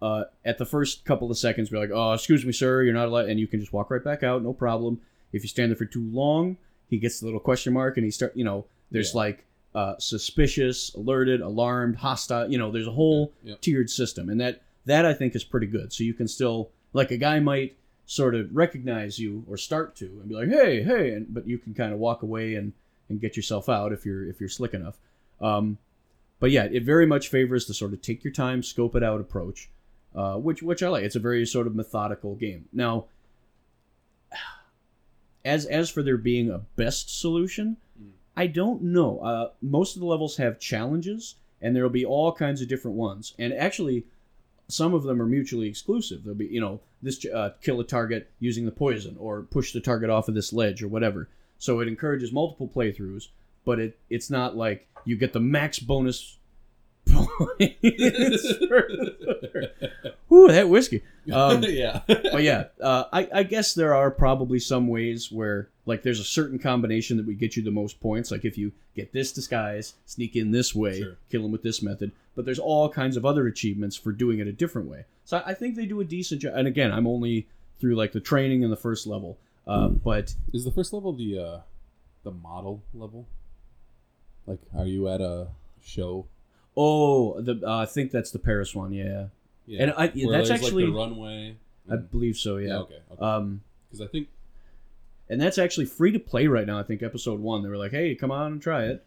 uh, at the first couple of seconds, be like, "Oh, excuse me, sir, you're not allowed," and you can just walk right back out, no problem. If you stand there for too long, he gets the little question mark, and he start, you know, there's Yeah. like uh, suspicious, alerted, alarmed, hostile. You know, there's a whole Yeah, tiered system, and that that I think is pretty good. So you can still like a guy might sort of recognize you or start to and be like, "Hey, hey," and but you can kind of walk away and and get yourself out if you're if you're slick enough. Um, but yeah, it very much favors the sort of take your time, scope it out approach, uh, which which I like. It's a very sort of methodical game. Now, as as for there being a best solution, Mm. I don't know. Uh, most of the levels have challenges, and there will be all kinds of different ones. And actually, some of them are mutually exclusive. There'll be, you know, this uh, kill a target using the poison, or push the target off of this ledge, or whatever. So it encourages multiple playthroughs, but it it's not like you get the max bonus points. Ooh, that whiskey. Um, yeah. but yeah, uh, I, I guess there are probably some ways where like there's a certain combination that would get you the most points. Like if you get this disguise, sneak in this way, Sure. kill him with this method. But there's all kinds of other achievements for doing it a different way. So I, think they do a decent job. And again, I'm only through like the training and the first level. Uh, But Is the first level the uh the model level? Like, are you at a show? oh, the uh, I think that's the Paris one. Yeah, Yeah. And I- Where that's actually- like the runway. I believe so. yeah. Yeah. Okay. Okay. Um, Because I think and that's actually free to play right now. I think episode one. They were like, "Hey, come on and try it."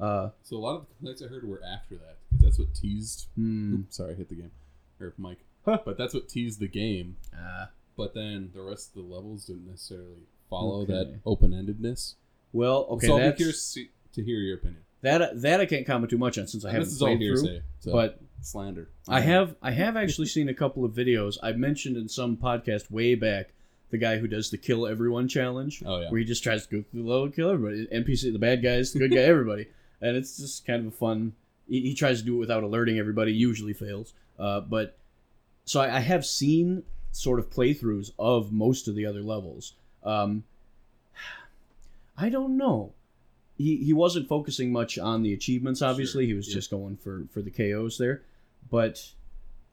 Uh, so. A lot of the complaints I heard were after that. that's what teased. hmm. Oops, sorry, I hit the game or Mike. Huh. But that's what teased the game. Ah. But then the rest of the levels didn't necessarily follow Okay. that open endedness. Well, okay, so I'll be curious to hear your opinion. That that I can't comment too much on since I haven't this is all played through. hearsay, so But slander. I have I have actually seen a couple of videos. I mentioned in some podcast way back the guy who does the kill everyone challenge, Oh yeah. where he just tries to go through the level and kill everybody. NPC, the bad guys, the good guy, everybody, and it's just kind of a fun. He, he tries to do it without alerting everybody. Usually fails, uh, but so I, I have seen sort of playthroughs of most of the other levels. Um, I don't know. He he wasn't focusing much on the achievements. Obviously, Sure, he was yeah. just going for for the KOs there. But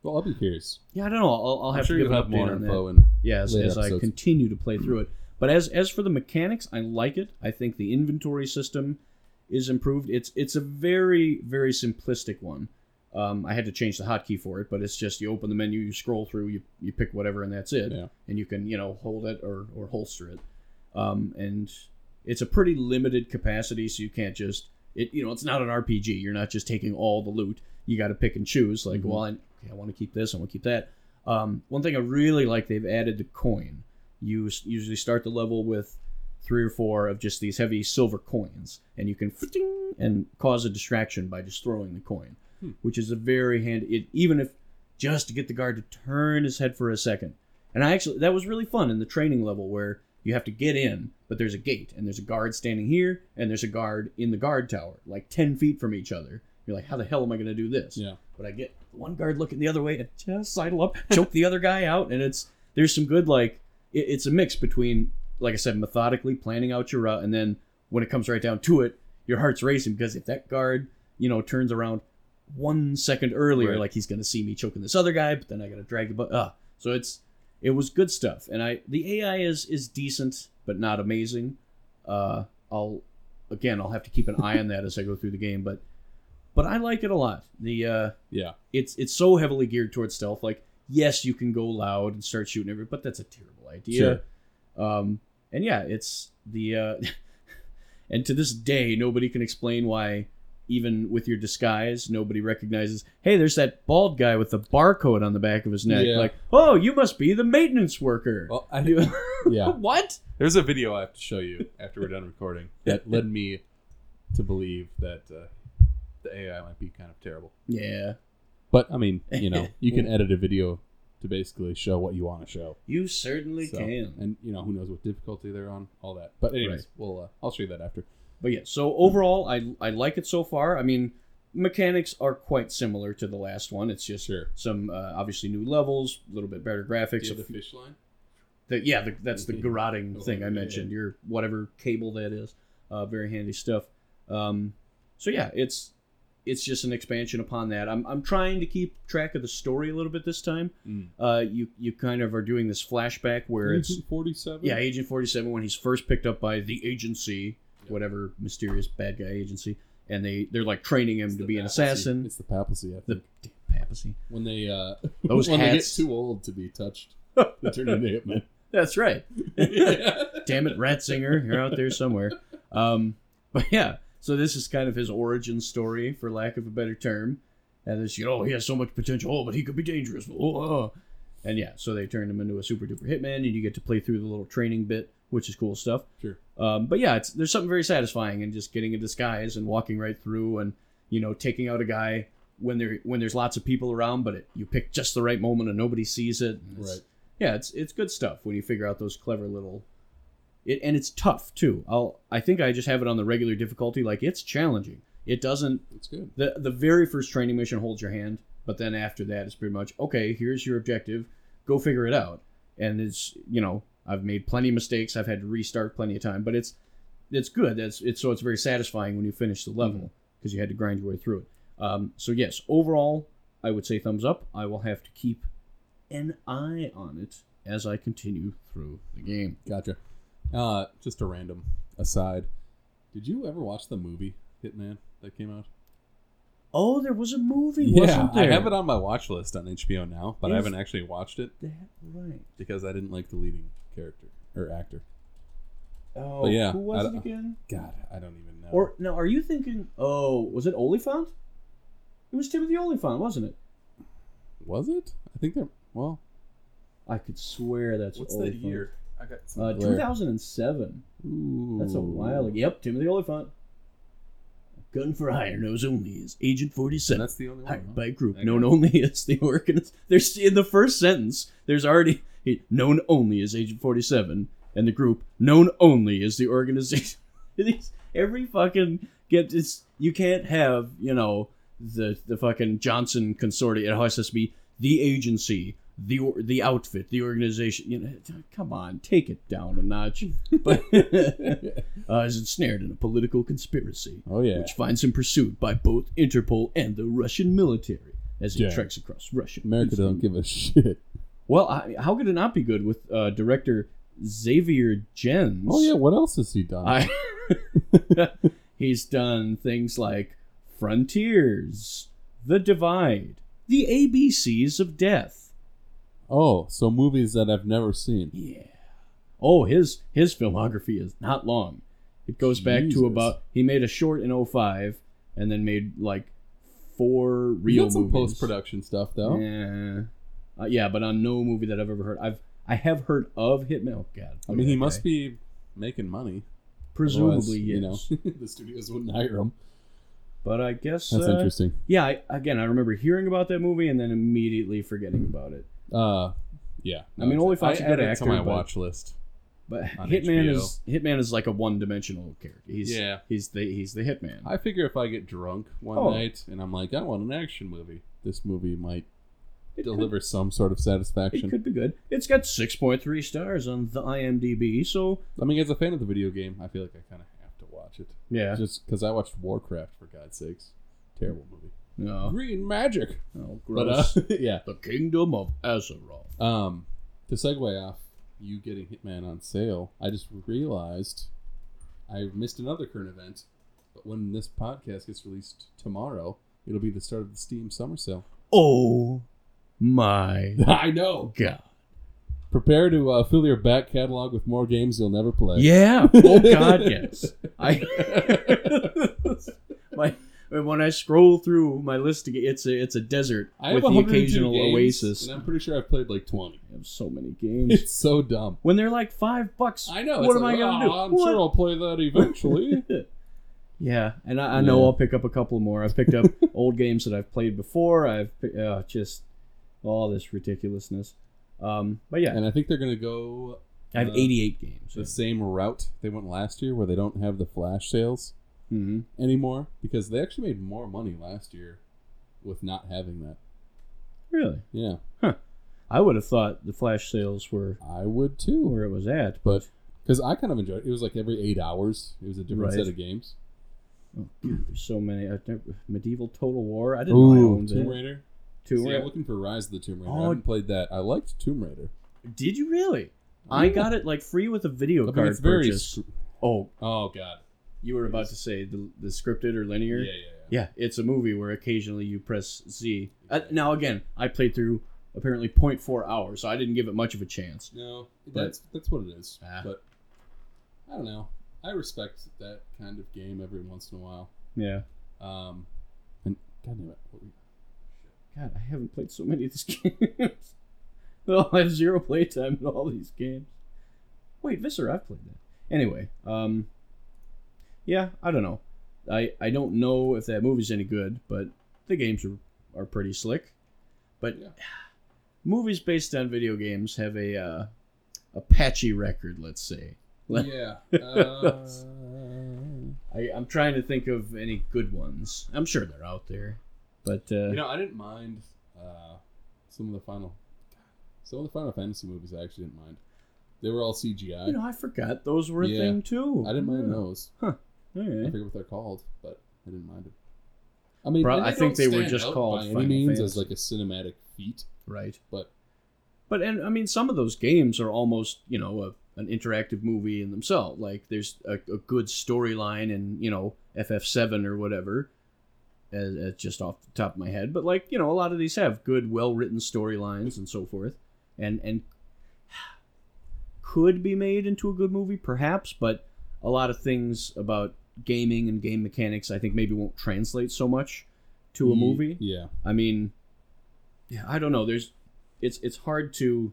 Well, I'll be curious. yeah, I don't know. I'll, I'll have sure to give an update more on that. info. Yeah, as, as I continue to play through it. But as as for the mechanics, I like it. I think the inventory system is improved. It's it's a very very simplistic one. Um, I had to change the hotkey for it, but it's just you open the menu, you scroll through, you, you pick whatever, and that's it. Yeah. And you can you know hold it or or holster it. Um, and it's a pretty limited capacity, so you can't just it. You know, it's not an RPG. You're not just taking all the loot. You got to pick and choose. Like, Mhm. well, I, okay, I want to keep this. I want to keep that. Um, one thing I really like, they've added the coin. You s- usually start the level with three or four of just these heavy silver coins, and you can and cause a distraction by just throwing the coin, Hmm. which is a very handy. It, even if just to get the guard to turn his head for a second. And I actually that was really fun in the training level where you have to get in, but there's a gate and there's a guard standing here and there's a guard in the guard tower, like ten feet from each other. You're like, how the hell am I going to do this? Yeah. But I get one guard looking the other way and just sidle up, choke the other guy out, and it's there's some good like it, it's a mix between like I said, methodically planning out your route, and then when it comes right down to it, your heart's racing because if that guard you know turns around one second earlier, Right. like he's going to see me choking this other guy, but then I got to drag the butt. Ah, so it's it was good stuff, and I the AI is is decent but not amazing. Uh, I'll again I'll have to keep an eye on that as I go through the game, but but I like it a lot. The uh, Yeah. it's it's so heavily geared towards stealth. Like yes, you can go loud and start shooting everybody, but that's a terrible idea. Um, and yeah, it's the uh, and to this day nobody can explain why even with your disguise, nobody recognizes. Hey, there's that bald guy with the barcode on the back of his neck. Yeah. Like, oh, you must be the maintenance worker. Well, I, yeah. what? There's a video I have to show you after we're done recording that led me to believe that uh, the AI might be kind of terrible. Yeah, But I mean, you know, you can edit a video to basically show what you want to show. you certainly So, can. and you know, who knows what difficulty they're on, all that. But anyways, Right. we'll uh, I'll show you that after. But yeah, so overall, I I like it so far. I mean, mechanics are quite similar to the last one. It's just Sure. some uh, obviously new levels, a little bit better graphics. the fish line. The, yeah, the, that's the garroting Oh, thing I yeah, mentioned. Your whatever cable that is, uh, very handy stuff. Um, so yeah, it's it's just an expansion upon that. I'm I'm trying to keep track of the story a little bit this time. Mm. Uh, you you kind of are doing this flashback where it's forty-seven. yeah, Agent Forty Seven when he's first picked up by the agency, Yeah. Whatever mysterious bad guy agency, and they they're like training him It's to the be an papacy. assassin. It's the papacy. I The think. damn papacy. when they uh, Those when hats. they get too old to be touched, they turn into hitmen. That's right. Damn it, Ratzinger, you're out there somewhere. Um, but yeah, so this is kind of his origin story, for lack of a better term. And this, you know, he has so much potential, oh, but he could be dangerous. Oh, oh. And yeah, so they turned him into a super duper hitman, and you get to play through the little training bit, which is cool stuff. Sure. Um, but yeah, it's there's something very satisfying in just getting a disguise and walking right through, and you know, taking out a guy when there when there's lots of people around, but it, you pick just the right moment and nobody sees it. it's- Right. yeah, it's it's good stuff when you figure out those clever little. It and it's tough too. I'll I think I just have it on the regular difficulty. Like it's challenging. It doesn't It's good. the the very first training mission holds your hand, but then after that it's pretty much okay. Here's your objective. Go figure it out. And it's you know I've made plenty of mistakes. I've had to restart plenty of time, but it's it's good. That's it's so it's very satisfying when you finish the level because you had to grind your way through it. Um, so yes, overall, I would say thumbs up. I will have to keep an eye on it as I continue through the game. Gotcha. Uh, just a random aside. Did you ever watch the movie Hitman that came out? Oh, there was a movie, yeah, wasn't there? I have it on my watch list on HBO now, but I haven't actually watched it That right. because I didn't like the leading character or actor. Oh, But yeah, who was it again? God, I don't even know. Or no, are you thinking? Oh, was it Olyphant? It was Timothy Olyphant, wasn't it? was it? I think they're well. I could swear that's What's Olyphant. the year? I got Uh, 2007. Ooh. That's a while ago. Yep, Timothy Olyphant. Gun for hire knows only as Agent 47. that's the only one. hired huh? by a group Okay. known only as the organiz. There's in the first sentence. There's already known only as Agent 47, and the group known only as the organization. Every fucking get it's you can't have you know the the fucking Johnson consortium. It has to be the agency, the the outfit, the organization. You know, come on, take it down a notch. But uh, is ensnared in a political conspiracy Oh yeah. which finds him pursued by both Interpol and the Russian military as he Yeah. treks across Russia. America don't give a shit. Well, I, how could it not be good with uh, director Xavier Gens? Oh yeah. What else has he done? I, he's done things like Frontiers, The Divide, The ABCs of Death. oh, so movies that I've never seen. Yeah. Oh, his his filmography is not long. It goes back to about he made a short in 05 and then made like four real movies. post production stuff though. Yeah. Uh, yeah, but on no movie that I've ever heard. I've I have heard of Hitman. Oh God. I mean, he must be making money. presumably yes. you know, the studios wouldn't hire him. But I guess That's uh, interesting. Yeah, I, again, I remember hearing about that movie and then immediately forgetting about it. Uh, yeah. I mean, only if I add to my but- watch list. But Hitman HBO. is Hitman is like a one-dimensional character. He's Yeah. he's the he's the Hitman. I figure if I get drunk one Oh. night and I'm like, I want an action movie, this movie might It could- deliver some sort of satisfaction. It could be good. It's got 6.3 stars on the IMDb, so I mean, as a fan of the video game, I feel like I kind of have to watch it. yeah. Just because I watched Warcraft, for God's sakes. Terrible movie. No. Green magic. Oh, But, gross. uh, yeah. the Kingdom of Azeroth. Um, to segue off you getting Hitman on sale, I just realized I missed another current event. But when this podcast gets released tomorrow, it'll be the start of the Steam Summer Sale. Oh my I know. god. Prepare to uh, fill your back catalog with more games you'll never play. Yeah. Oh god, yes. I my when I scroll through my list, it's a it's a desert I with the occasional games, oasis. and I'm pretty sure I've played like 20. I have so many games. It's so dumb. when they're like five bucks, I know. What am like, I gonna "Oh, do? I'm What?" sure I'll play that eventually. yeah, and I, I know Yeah. I'll pick up a couple more. I've picked up old games that I've played before. I've uh, just all this ridiculousness. Um, but yeah, and I think they're gonna go I have uh, 88 games. the same route they went last year, where they don't have the flash sales hmm anymore because they actually made more money last year with not having that. Really, Yeah, Huh. I would have thought the flash sales were I would too. where it was at, But because I kind of enjoyed it. It was like every eight hours, it was a different Right. set of games. Oh, God, there's so many. Never, medieval Total War. I didn't know I owned Tomb it. Raider. Tomb See, Raider. I'm looking for Rise of the Tomb Raider. I Oh. haven't played that. I liked Tomb Raider. Did you really? I got it like free with a video I mean, card it's very. purchase. sc- Oh, oh God. you were about to say the, the scripted or linear? yeah, yeah. Yeah, Yeah, it's a movie where occasionally you press Z. Uh, now again, I played through apparently 0.4 hours, so I didn't give it much of a chance. No, But- that's that's what it is. Ah. But I don't know. I respect that kind of game every once in a while. Yeah. Um, and God damn it, what we- God, I haven't played so many of these games. well, I have zero playtime in all these games. Wait, Visser, I've played that. Anyway, um, yeah, I don't know. I I don't know if that movie's any good, but the games are are pretty slick. But Yeah. movies based on video games have a uh, a patchy record, let's say. Yeah. Uh, I, I'm trying to think of any good ones. I'm sure they're out there, but uh, you know, I didn't mind uh, some of the final, some of the Final Fantasy movies. I actually didn't mind. They were all CGI. you know, I forgot those were a Yeah. thing too. I didn't mind Yeah. those. I right. forget what they're called, but I didn't mind it. I mean, and I think they were just called by any means Fantasy. as like a cinematic feat, Right. but But and I mean, some of those games are almost you know a, an interactive movie in themselves. Like there's a, a good storyline in you know FF7 or whatever. As, as just off the top of my head, but like you know, a lot of these have good, well written storylines and so forth, and and could be made into a good movie, perhaps. But a lot of things about gaming and game mechanics, I think maybe won't translate so much to a movie. Yeah, I mean, yeah, I don't know. There's, it's it's hard to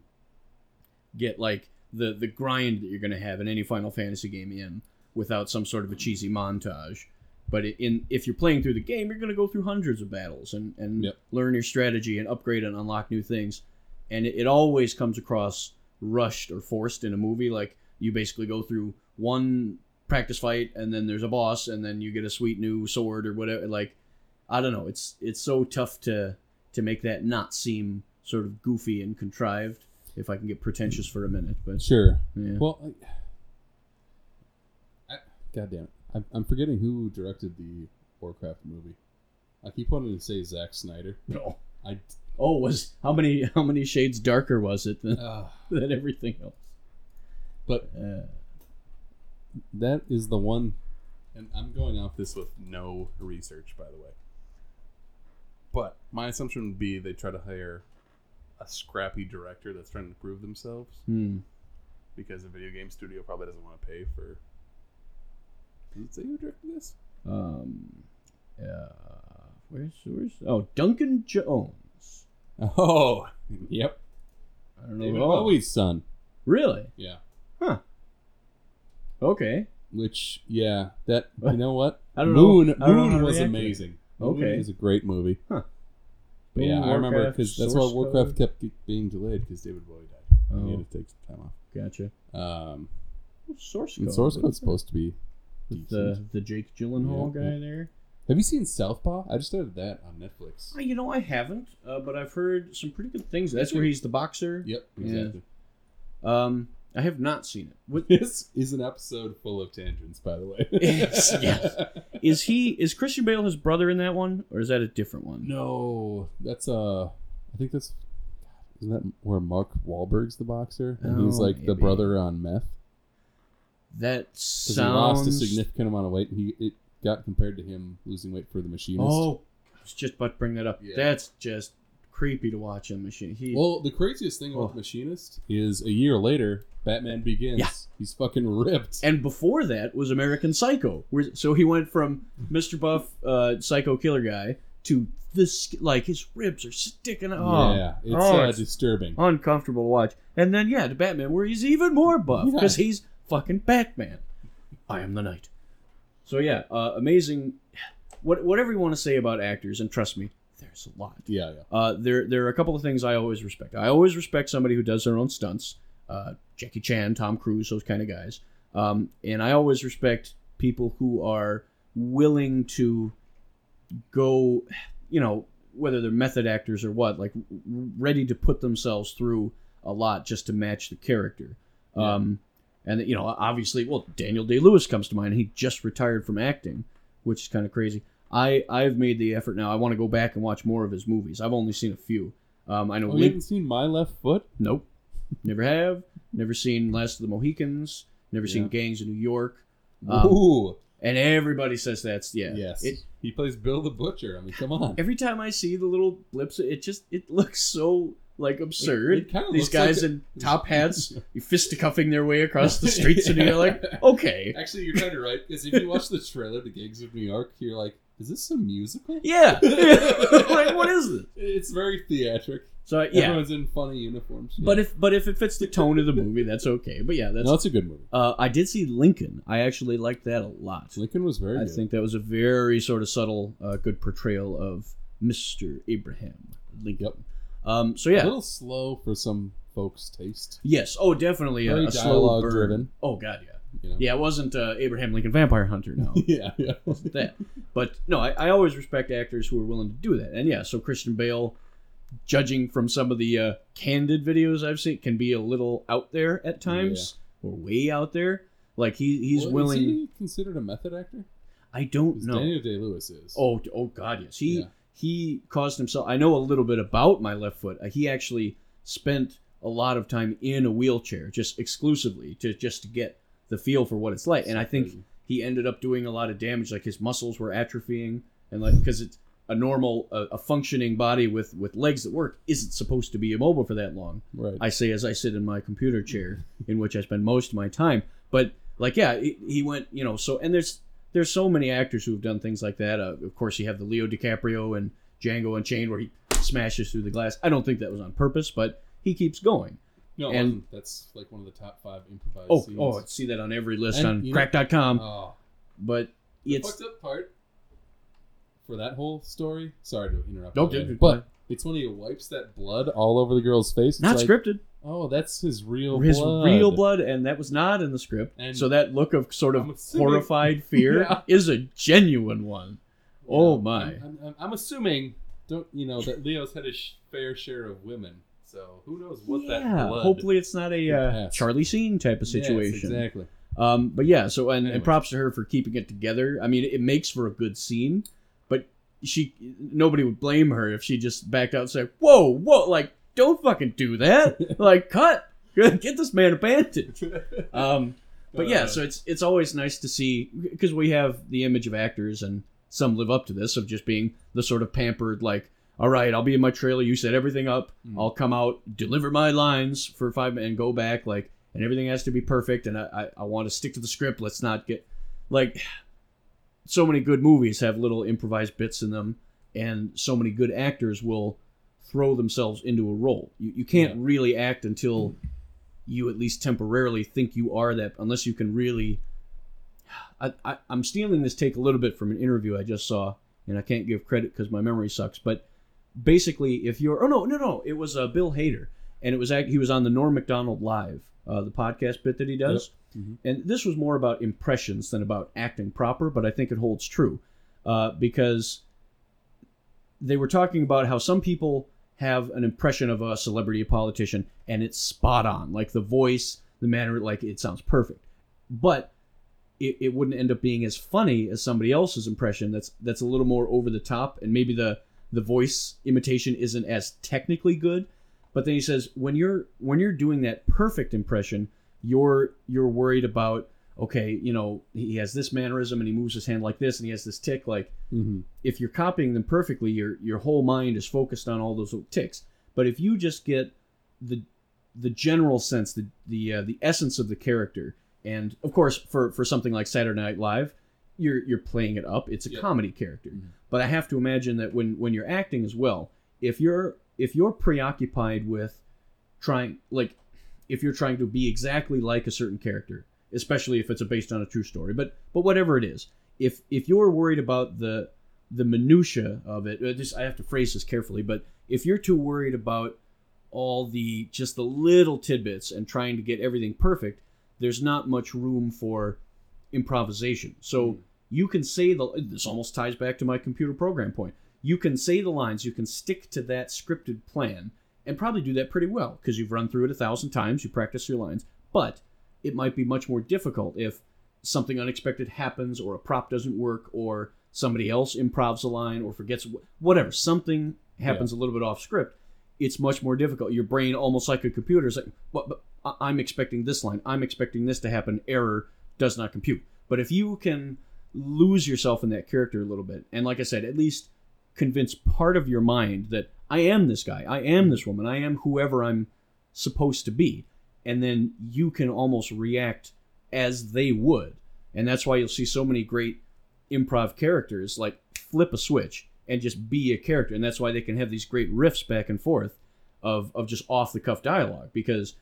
get like the the grind that you're gonna have in any Final Fantasy game in without some sort of a cheesy montage. But in if you're playing through the game, you're gonna go through hundreds of battles and and Yep. learn your strategy and upgrade and unlock new things. And it, it always comes across rushed or forced in a movie. Like you basically go through one practice fight and then there's a boss and then you get a sweet new sword or whatever. Like I don't know. It's it's so tough to to make that not seem sort of goofy and contrived. If I can get pretentious for a minute, but sure. yeah. Well, I, I, God damn it, I'm, I'm forgetting who directed the Warcraft movie. I keep wanting to say Zack Snyder. no. I Oh, was how many how many shades darker was it than, uh, than everything else? but Uh, that is the one, and I'm going off this with no research, by the way. But my assumption would be they try to hire a scrappy director that's trying to prove themselves hmm. because a video game studio probably doesn't want to pay for. Does it say who directed this? Um. Uh, where's where's oh Duncan Jones. Oh, yep. I don't know. David oh, Bowie's son. really? Yeah. Huh. Okay. Which, yeah, that you know what? I don't know- Moon, I don't Moon to was it. amazing. Moon Okay. is a great movie. Huh. But yeah, Moon, I remember because that's why Warcraft Code. kept being delayed because David Bowie died. And he Oh, had to take some time off. gotcha. Um, Source code. Source Code's supposed to be decent. the the Jake Gyllenhaal Yeah, guy yeah. there. Have you seen Southpaw? I just started that on Netflix. Oh, you know, I haven't, uh, but I've heard some pretty good things. That's where he's the boxer. Yep, Yeah. exactly. Um, I have not seen it. What, This is an episode full of tangents, by the way. Yes, yes. is he? Is Christian Bale his brother in that one, or is that a different one? No, that's uh, I think that's isn't that where Mark Wahlberg's the boxer and he's Oh, like the brother on meth That because he lost a significant amount of weight. He it got compared to him losing weight for the machinist. Oh, I was just about to bring that up. Yeah. That's just creepy to watch him. Machine. He. Well, the craziest thing about Oh. Machinist is a year later, Batman Begins. Yeah. He's fucking ripped. and before that was American Psycho. Where, so he went from Mr. Buff, uh, Psycho Killer guy, to this like his ribs are sticking out. yeah, it's, Oh, uh, it's disturbing. uncomfortable to watch. And then yeah, to Batman, where he's even more buff Yeah. because he's fucking Batman. I am the Knight. So yeah, uh, amazing. What whatever you want to say about actors, and trust me, there's a lot. Yeah, yeah. Uh, there there are a couple of things I always respect. I always respect somebody who does their own stunts. Uh, Jackie Chan, Tom Cruise, those kind of guys. Um, and I always respect people who are willing to go, you know, whether they're method actors or what, like ready to put themselves through a lot just to match the character. Yeah. Um, and you know, obviously, well, Daniel Day Lewis comes to mind. And he just retired from acting, which is kind of crazy. I I've made the effort now. I want to go back and watch more of his movies. I've only seen a few. Um, I know. Oh, you Link- haven't seen My Left Foot? nope, never have. Never seen Last of the Mohicans. Never seen Gangs of New York. Um, Ooh, And everybody says that's yeah. yes. It, he plays Bill the Butcher. I mean, come on. every time I see the little blips, it just it looks so like absurd. it kinda These guys like in top hats, fisticuffing their way across the streets, and you're like, okay, Actually, you're kind of right because if you watch the trailer to Gangs of New York, you're like, "Is this a musical?" yeah, like what is this? It's very theatric. So yeah, Everyone's in funny uniforms. but if but if it fits the tone of the movie, that's okay. But yeah, that's no, it's a good movie. Uh, I did see Lincoln. I actually liked that a lot. Lincoln was very I good. think that was a very sort of subtle, uh, good portrayal of Mr. Abraham Lincoln. Yep. Um, so yeah, A yeah, little slow for some folks' taste. yes. Oh, definitely a, Very a slow burn. driven. Oh God, yeah. You know? Yeah, it wasn't uh, Abraham Lincoln Vampire Hunter. No, yeah, yeah. wasn't that. But no, I, I always respect actors who are willing to do that. And yeah, so Christian Bale, judging from some of the uh, candid videos I've seen, can be a little out there at times, or way out there. Like he he's Well, willing. Is he considered a method actor? I don't know. Daniel Day Lewis is. Oh, oh God, yes. He Yeah. He caused himself. I know a little bit about my left foot. Uh, He actually spent a lot of time in a wheelchair, just exclusively to just to get the feel for what it's like. And I think he ended up doing a lot of damage. Like his muscles were atrophying, and like because it's a normal, a, a functioning body with with legs that work isn't supposed to be immobile for that long. right. I say as I sit in my computer chair, in which I spend most of my time. But like, yeah, he, he went, you know. So and there's there's so many actors who have done things like that. Uh, of course, you have the Leo DiCaprio and Django Unchained, where he smashes through the glass. I don't think that was on purpose, but he keeps going. no, and- that's like one of the top five improvised Oh, scenes. oh, I see that on every list And, on you know- Cracked.com. Oh, but the it's fucked up part for that whole story. Sorry to interrupt. No, by the way, dude, but it's when he wipes that blood all over the girl's face. It's not like, scripted. Oh, that's his real His blood. real blood, and that was not in the script. And- so that look of sort of assuming- horrified fear Yeah. is a genuine one. Oh Yeah, my! I'm, I'm, I'm assuming, don't you know that Leo's had his sh- fair share of women, so who knows what that yeah, hopefully it's not a uh. Charlie Sheen type of Yes, situation. exactly. Um, but yeah, so and, and props to her for keeping it together. I mean, it makes for a good scene, she nobody would blame her if she just backed out and said, "Whoa, whoa, like don't fucking do that! like cut, get this man a bandage." Um, but yeah, Uh, so it's it's always nice to see because we have the image of actors and some live up to this of just being the sort of pampered like. All right, I'll be in my trailer. You set everything up. Mm. I'll come out, deliver my lines for five minutes, and go back. Like, and everything has to be perfect. And I, I, I want to stick to the script. Let's not get like so many good movies have little improvised bits in them, and so many good actors will throw themselves into a role. You, you can't Yeah. really act until you at least temporarily think you are that, unless you can really. I, I, I'm stealing this take a little bit from an interview I just saw, and I can't give credit because my memory sucks. But basically, if you're oh no no no, it was uh, Bill Hader, and it was act- he was on the Norm Macdonald Live, uh, the podcast bit that he does, Mhm. and this was more about impressions than about acting proper, but I think it holds true uh, because they were talking about how some people have an impression of a celebrity, a politician, and it's spot on, like the voice, the manner, like it sounds perfect, but it, it wouldn't end up being as funny as somebody else's impression that's that's a little more over the top and maybe the the voice imitation isn't as technically good. But then he says when you're when you're doing that perfect impression you're you're worried about okay, you know, he has this mannerism and he moves his hand like this and he has this tick. Like, Mm-hmm. if you're copying them perfectly, your your whole mind is focused on all those little ticks. But if you just get the the general sense, the the uh, the essence of the character, and of course, for for something like Saturday Night Live, you're you're playing it up. It's a Yep. comedy character. Mhm. But I have to imagine that when when you're acting as well, if you're if you're preoccupied with trying like if you're trying to be exactly like a certain character, especially if it's based on a true story, but but whatever it is, if if you're worried about the the minutia of it, uh, just I have to phrase this carefully, but if you're too worried about all the just the little tidbits and trying to get everything perfect, there's not much room for improvisation. So Mm. you can say the this almost ties back to my computer program point. You can say the lines, you can stick to that scripted plan and probably do that pretty well because you've run through it a thousand times, you practice your lines. But it might be much more difficult if something unexpected happens or a prop doesn't work or somebody else improvs a line or forgets whatever something happens a little bit off script it's much more difficult. Your brain almost like a computer is like but, but i'm expecting this line. I'm expecting this to happen. Error does not compute. But if you can lose yourself in that character a little bit and like i said at least convince part of your mind that i am this guy. I am this woman. I am whoever i'm supposed to be. And then you can almost react as they would. And that's why you'll see so many great improv characters like flip a switch and just be a character. And that's why they can have these great riffs back and forth of, of just off the cuff dialogue because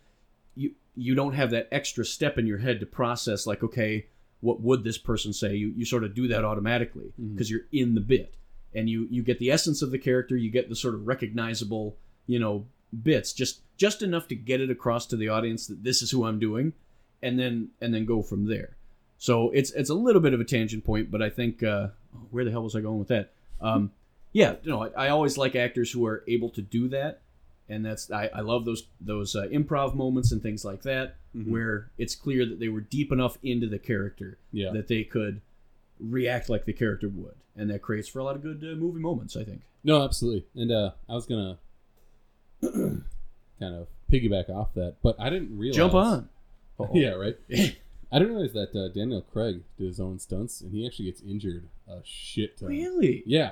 you you don't have that extra step in your head to process like okay what would this person say? You, you sort of do that automatically mm-hmm. because you're in the bit and you you get the essence of the character you get the sort of recognizable you know bits just just enough to get it across to the audience that this is who I'm doing and then and then go from there so it's it's a little bit of a tangent point but I think uh, where the hell was I going with that um, yeah you know I, I always like actors who are able to do that and that's I, I love those those uh, improv moments and things like that Mhm. where it's clear that they were deep enough into the character Yeah. that they could react like the character would and that creates for a lot of good uh, movie moments i think No, absolutely. And uh, I was gonna kind of piggyback off that, but I didn't realize. jump on. Yeah, right. I didn't realize that uh, Daniel Craig did his own stunts, and he actually gets injured a shit ton. really Yeah.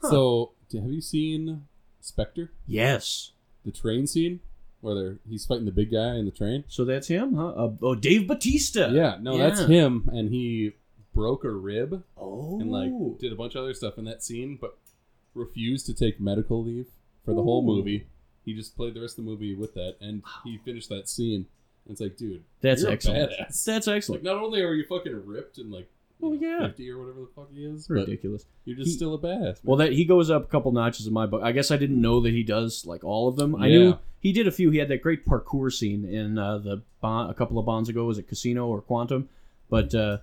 Huh. So, have you seen Spectre, yes the train scene where they're he's fighting the big guy in the train? so that's him huh uh, oh dave bautista Yeah, no, that's him, and he broke a rib oh and like did a bunch of other stuff in that scene, but refused to take medical leave for the whole movie. He just played the rest of the movie with that, and he finished that scene. And it's like, dude, that's you're a excellent badass. that's Like, excellent not only are you fucking ripped and like, you Oh, know, yeah. fifty or whatever the fuck he is, ridiculous you're just He- still a badass. Man. Well, that he goes up a couple notches in my book. I guess I didn't know that he does like all of them. I Yeah. knew he did a few. He had that great parkour scene in uh, the Bond, a couple of bonds ago. Was it Casino or Quantum? But uh,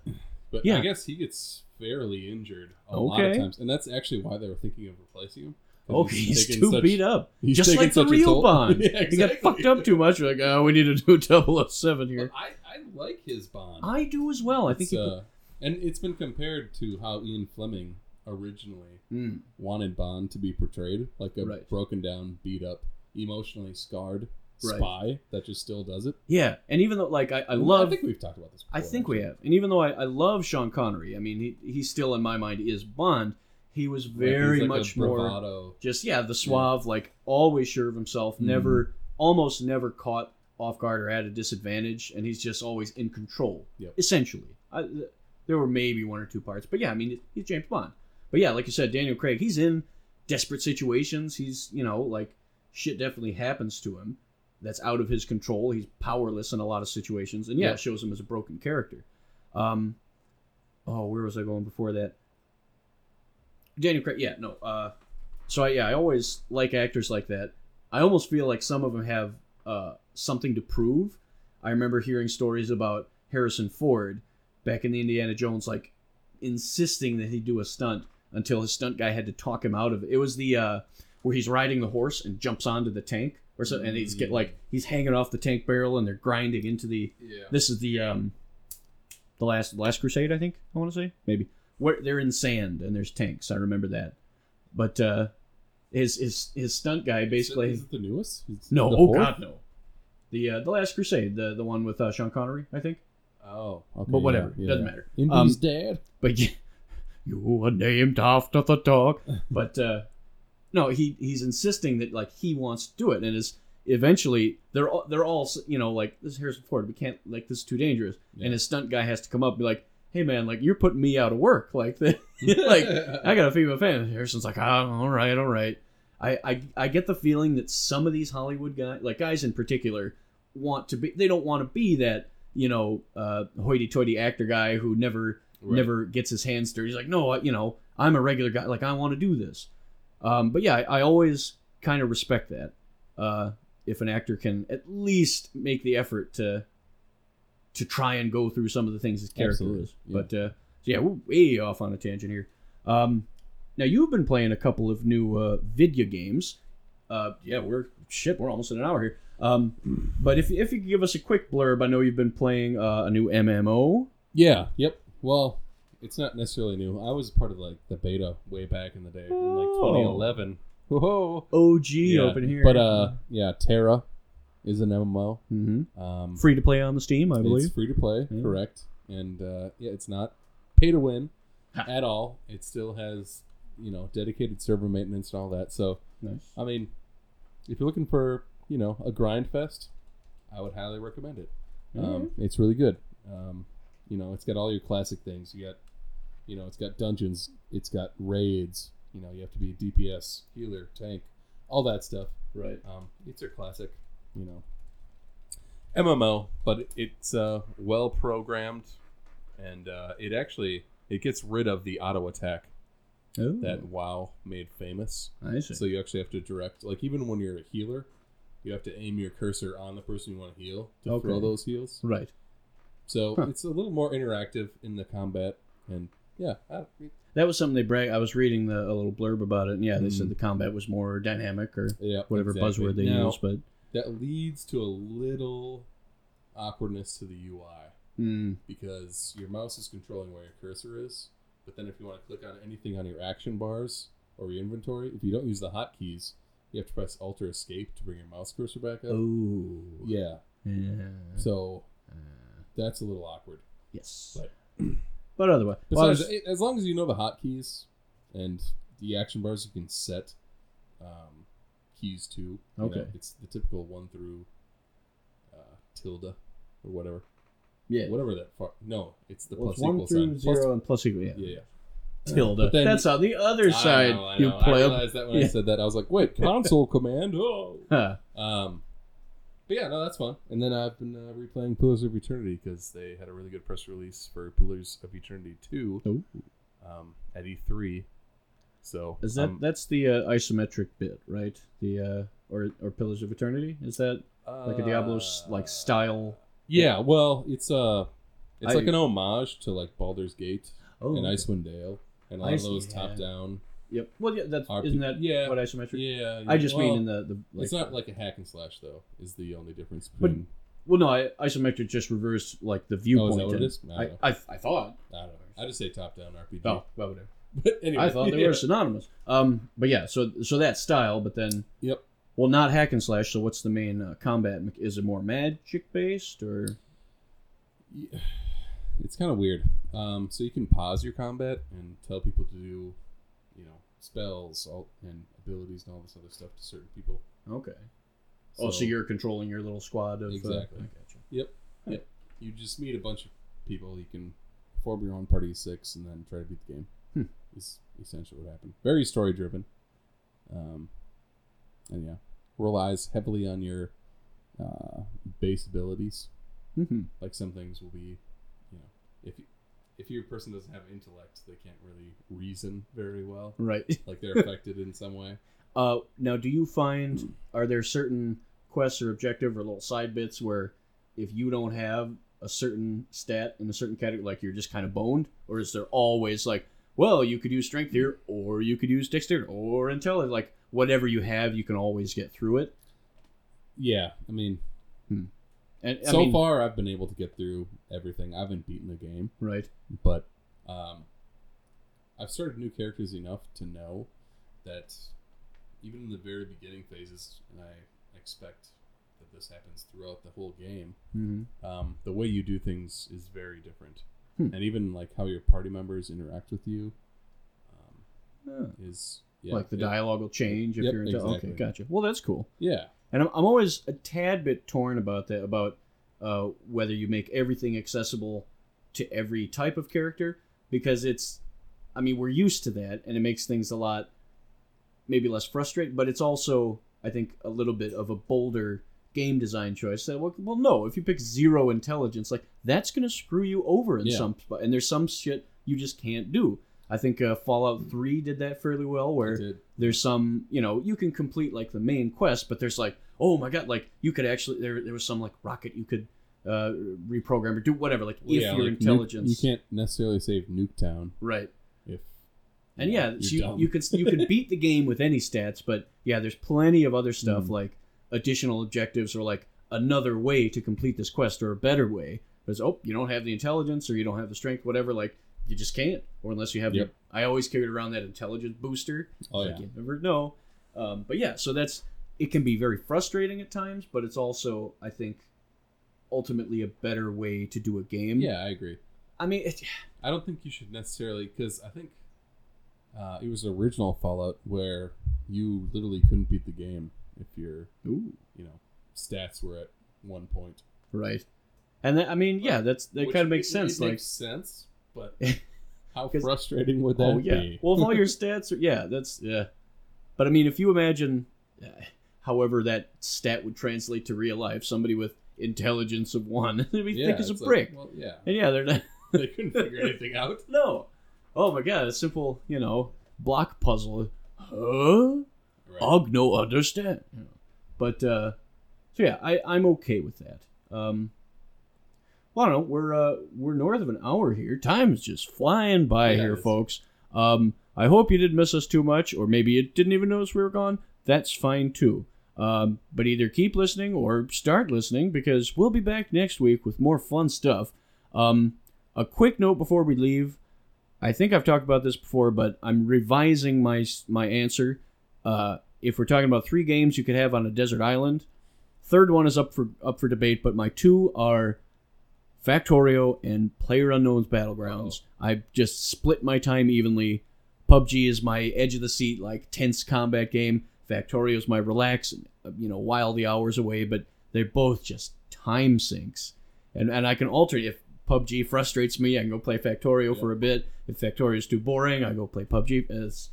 But Yeah. I guess he gets fairly injured a lot of times, and that's actually why they were thinking of replacing him. oh, he's taken too such- beat up, he's just like the real. Bond. Yeah, He got fucked up too much. We're like, oh, we need to do 007 here. I, I like his Bond. I do as well. I think It's, he. uh, and it's been compared to how Ian Fleming originally Mm. wanted Bond to be portrayed, like a Right. broken down, beat up, emotionally scarred Right. spy that just still does it. Yeah, and even though like I, I love I think we've talked about this. Before, I think we have. And even though I, I love Sean Connery, I mean, he, he still, in my mind, is Bond. He was very like much more bravado. just, yeah, the suave, like always sure of himself, Mhm. never, almost never caught off guard or at a disadvantage. And he's just always in control, Yep. essentially. I, there were maybe one or two parts. But yeah, I mean, he's James Bond. But yeah, like you said, Daniel Craig, he's in desperate situations. He's, you know, like shit definitely happens to him that's out of his control. He's powerless in a lot of situations, and yeah, Yeah. it shows him as a broken character. Um, oh, where was I going before that? Daniel Craig, yeah, no. Uh, so I, yeah, I always like actors like that. I almost feel like some of them have uh, something to prove. I remember hearing stories about Harrison Ford back in the Indiana Jones, like insisting that he do a stunt until his stunt guy had to talk him out of it. It was the uh, where he's riding the horse and jumps onto the tank or something, and he's get like he's hanging off the tank barrel and they're grinding into the. Yeah. This is the um, the last last crusade, I think I want to say maybe where they're in sand and there's tanks. I remember that, but uh, his his his stunt guy basically Is it the newest? It's no the oh fourth? god no, the uh, the last crusade the the one with uh, Sean Connery I think Oh, okay, But whatever, yeah, doesn't matter. Indy's Um, dad. but you, you were named after the dog. But uh, no, he he's insisting that like he wants to do it, and is eventually they're all, they're all you know like this is Harrison Ford. We can't like this is too dangerous, Yeah. and his stunt guy has to come up and be like, hey man, like you're putting me out of work, like the, like I gotta feed my family. Harrison's like, ah, all right, all right. I, I I get the feeling that some of these Hollywood guys, like guys in particular, want to be. They don't want to be that you know uh, hoity-toity actor guy who never Right. never gets his hands dirty. He's like, no, I, you know, I'm a regular guy. Like I want to do this. Um, but yeah, I, I always kind of respect that. Uh, if an actor can at least make the effort to to try and go through some of the things his character Absolutely, is. yeah. But uh, so yeah, we're way off on a tangent here. Um, now you've been playing a couple of new uh, video games. Uh, yeah, we're shit. We're almost in an hour here. Um, but if if you could give us a quick blurb, I know you've been playing uh, a new MMO. Yeah. Yep. Well, it's not necessarily new. I was part of like the beta way back in the day, in like Oh. 2011. Whoa. OG Yeah, open here. But uh, yeah, TERA is an MMO. hmm Um, free to play on the Steam, I It's believe. free to play, Yeah. correct? And uh, yeah, it's not pay to win at all. It still has you know dedicated server maintenance and all that. So Nice. I mean, if you're looking for you know a grind fest, I would highly recommend it. Um, it's really good. Um, you know, it's got all your classic things. You got, you know, it's got dungeons. It's got raids. You know, you have to be DPS, healer, tank, all that stuff. Right. Um, it's your classic, you know, MMO, but it's uh, well programmed, and uh, it actually it gets rid of the auto attack Oh, that WoW made famous. I see. So you actually have to direct, like even when you're a healer, you have to aim your cursor on the person you want to heal to Okay. throw those heals. right. So Huh. it's a little more interactive in the combat, and yeah, I, That was something they brag. I was reading the, a little blurb about it, and yeah, they said Mm. the combat was more dynamic or yeah, whatever exactly. buzzword they Now, use. But that leads to a little awkwardness to the UI mm, because your mouse is controlling where your cursor is, but then if you want to click on anything on your action bars or your inventory, if you don't use the hotkeys, you have to press Alt or Escape to bring your mouse cursor back up. oh, Yeah, yeah. so Uh, that's a little awkward. yes. But- But otherwise, well, Besides, was- as long as you know the hotkeys and the action bars, you can set um, keys to. You know, Okay. it's the typical one through uh, tilde or whatever. yeah, Whatever that far. No, it's the Well, plus it's one equal through sign. zero Plus- and plus equal. Yeah, yeah, yeah. tilde. Then- That's on the other I side. know, I you play. I realized that when Yeah. I said that, I was like, wait, console command. Oh. Huh. Um, but yeah, no, that's fun. And then I've been uh, replaying Pillars of Eternity because they had a really good press release for Pillars of Eternity 2 Ooh. um, at E3. So Is that um, that's the uh, isometric bit, right? The uh, or or Pillars of Eternity? Is that like a Diablo like style? Yeah, well, it's uh, it's I- like an homage to like Baldur's Gate Oh, and. Icewind Dale and a I lot of see, those yeah. top down. Yep. Well, yeah. That's RP isn't that yeah, what isometric? yeah. I just well, mean in the the. Like, it's not like a hack and slash though. Is the only difference But- between. Well, no, I, isometric just reversed like the viewpoint. Oh, what it and is? I I, don't I, I thought. I don't know. I just say top down RPG. Oh, well, whatever. but anyway, I thought they yeah. were synonymous. Um, but yeah, so so that style, but then Yep. well, not hack and slash. So what's the main uh, combat? Is it more magic based or? Yeah, it's kind of weird. Um, so you can pause your combat and tell people to do, you know, spells all, and abilities and all this other stuff to certain people. Okay. oh, so you're controlling your little squad of. Exactly. Uh, I gotcha. Yep. Yep. You just meet a bunch of people. You can form your own party of six and then try to beat the game. Hmm. Is essentially what happened. Very story driven. Um, and yeah, relies heavily on your uh, base abilities. hmm Like some things will be, you know, if you, if your person doesn't have intellect, they can't really reason very well. Right. Like they're affected in some way. Uh, now, do you find are there certain quests or objective or little side bits where if you don't have a certain stat in a certain category, like you're just kind of boned, or is there always like, well, you could use strength here, or you could use dexterity, or intelligence, like whatever you have, you can always get through it. Yeah, I mean, And so mean, far I've been able to get through everything. I haven't beaten the game. right? but um, I've started new characters enough to know that even in the very beginning phases, and I expect that this happens throughout the whole game. Mm-hmm. Um, the way you do things is very different, Hmm. and even like how your party members interact with you um, is yeah, like the it- dialogue will change if Yep, you're into. exactly. Okay, gotcha. Well, that's cool. Yeah, And I'm, I'm always a tad bit torn about that, about uh, whether you make everything accessible to every type of character, because it's, I mean, we're used to that, and it makes things a lot, maybe less frustrating, but it's also, I think, a little bit of a bolder game design choice. That well, well no, if you pick zero intelligence, like that's gonna screw you over in Yeah. some spot, and there's some shit you just can't do. I think uh, Fallout Three did that fairly well, where there's some you know you can complete like the main quest but there's like oh my god like you could actually there, there was some like rocket you could uh reprogram or do whatever like if yeah, your like, nuke- intelligence you can't necessarily save Nuketown. Right. If and yeah so you, you can you can beat the game with any stats but yeah there's plenty of other stuff Mhm. like additional objectives or like another way to complete this quest or a better way. Because oh you don't have the intelligence or you don't have the strength whatever like you just can't or unless you have Yep. the, i always carried around that intelligence booster Oh like yeah, you never know. Um, but yeah, so that's it can be very frustrating at times, but it's also I think ultimately a better way to do a game. yeah, I agree. I mean, it, I don't think you should necessarily because I think uh, it was original Fallout where you literally couldn't beat the game if your ooh, you know stats were at one point. right. And that, I mean, yeah, that's that Which kind of makes it- sense. It like, makes sense, but how frustrating would that oh yeah, be? well, if all your stats are yeah, that's yeah. But I mean, if you imagine, uh, however that stat would translate to real life, somebody with intelligence of one, it'd be yeah, thick as a like, brick. well, yeah, and yeah, they're not. they couldn't figure anything out. No. Oh my god, a simple, you know, block puzzle. Huh? Right. Og no understand. But uh so yeah, I, I'm okay with that. Um well, I don't know. We're uh, we're north of an hour here. Time is just flying by Yeah, here, folks. Um, I hope you didn't miss us too much, or maybe you didn't even notice we were gone. That's fine too. Um, but either keep listening or start listening because we'll be back next week with more fun stuff. Um, a quick note before we leave. I think I've talked about this before, but I'm revising my my answer. Uh, if we're talking about three games you could have on a desert island, third one is up for up for debate. But my two are Factorio and Player Unknown's Battlegrounds. I just split my time evenly. PUBG is my edge of the seat, like tense combat game. Factorio is my relax, uh, you know, while the hours away. But they're both just time sinks, and and I can alter if PUBG frustrates me, I can go play Factorio Yeah. for a bit. If Factorio is too boring, I go play PUBG. It's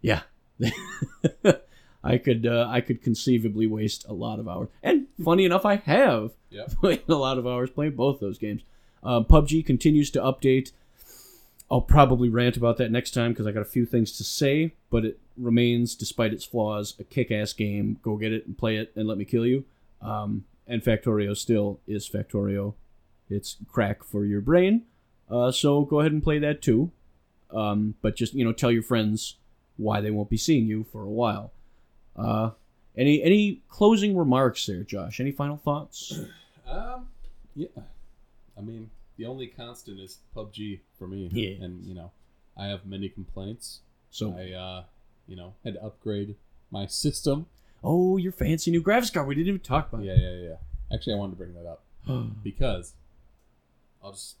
yeah. I could uh, I could conceivably waste a lot of hours, and funny enough, I have Yep. played a lot of hours playing both those games. Uh, PUBG continues to update. I'll probably rant about that next time because I got a few things to say, but it remains, despite its flaws, a kick-ass game. Go get it and play it, and let me kill you. Um, and Factorio still is Factorio. It's crack for your brain. Uh, so go ahead and play that too. Um, but just you know, tell your friends why they won't be seeing you for a while. Uh, any any closing remarks there, Josh? Any final thoughts? Um, yeah. I mean, the only constant is PUBG for me. Yeah. And you know, I have many complaints. So, I, uh, you know, had to upgrade my system. oh, your fancy new graphics card. We didn't even talk about. Yeah, yeah, yeah. Actually, I wanted to bring that up because I'll just.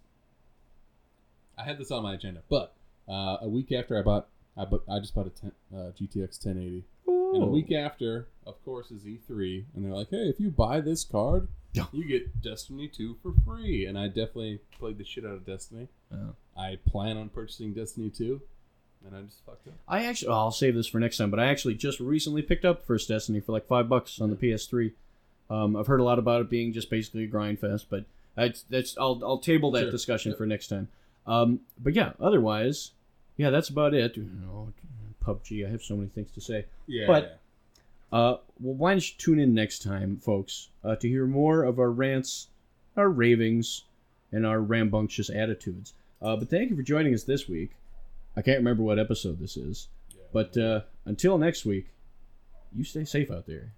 I had this on my agenda, but uh, a week after I bought, I bought, I just bought a 10, uh, GTX 1080, and a week after, of course, is E3, and they're like, "Hey, if you buy this card, Yeah. you get Destiny 2 for free." And I definitely played the shit out of Destiny. Oh. I plan on purchasing Destiny 2, and I just fucked up. I actually, oh, I'll save this for next time. But I actually just recently picked up First Destiny for like five bucks on the PS3. Um, I've heard a lot about it being just basically a grind fest, but that's, that's I'll I'll table that Sure. discussion for next time. Um, but yeah, otherwise, yeah, that's about it. You know, PUBG. I have so many things to say. Yeah, But- Uh, well, why don't you tune in next time, folks, uh, to hear more of our rants, our ravings, and our rambunctious attitudes. Uh, but thank you for joining us this week. I can't remember what episode this is, yeah. but uh, until next week, you stay safe out there.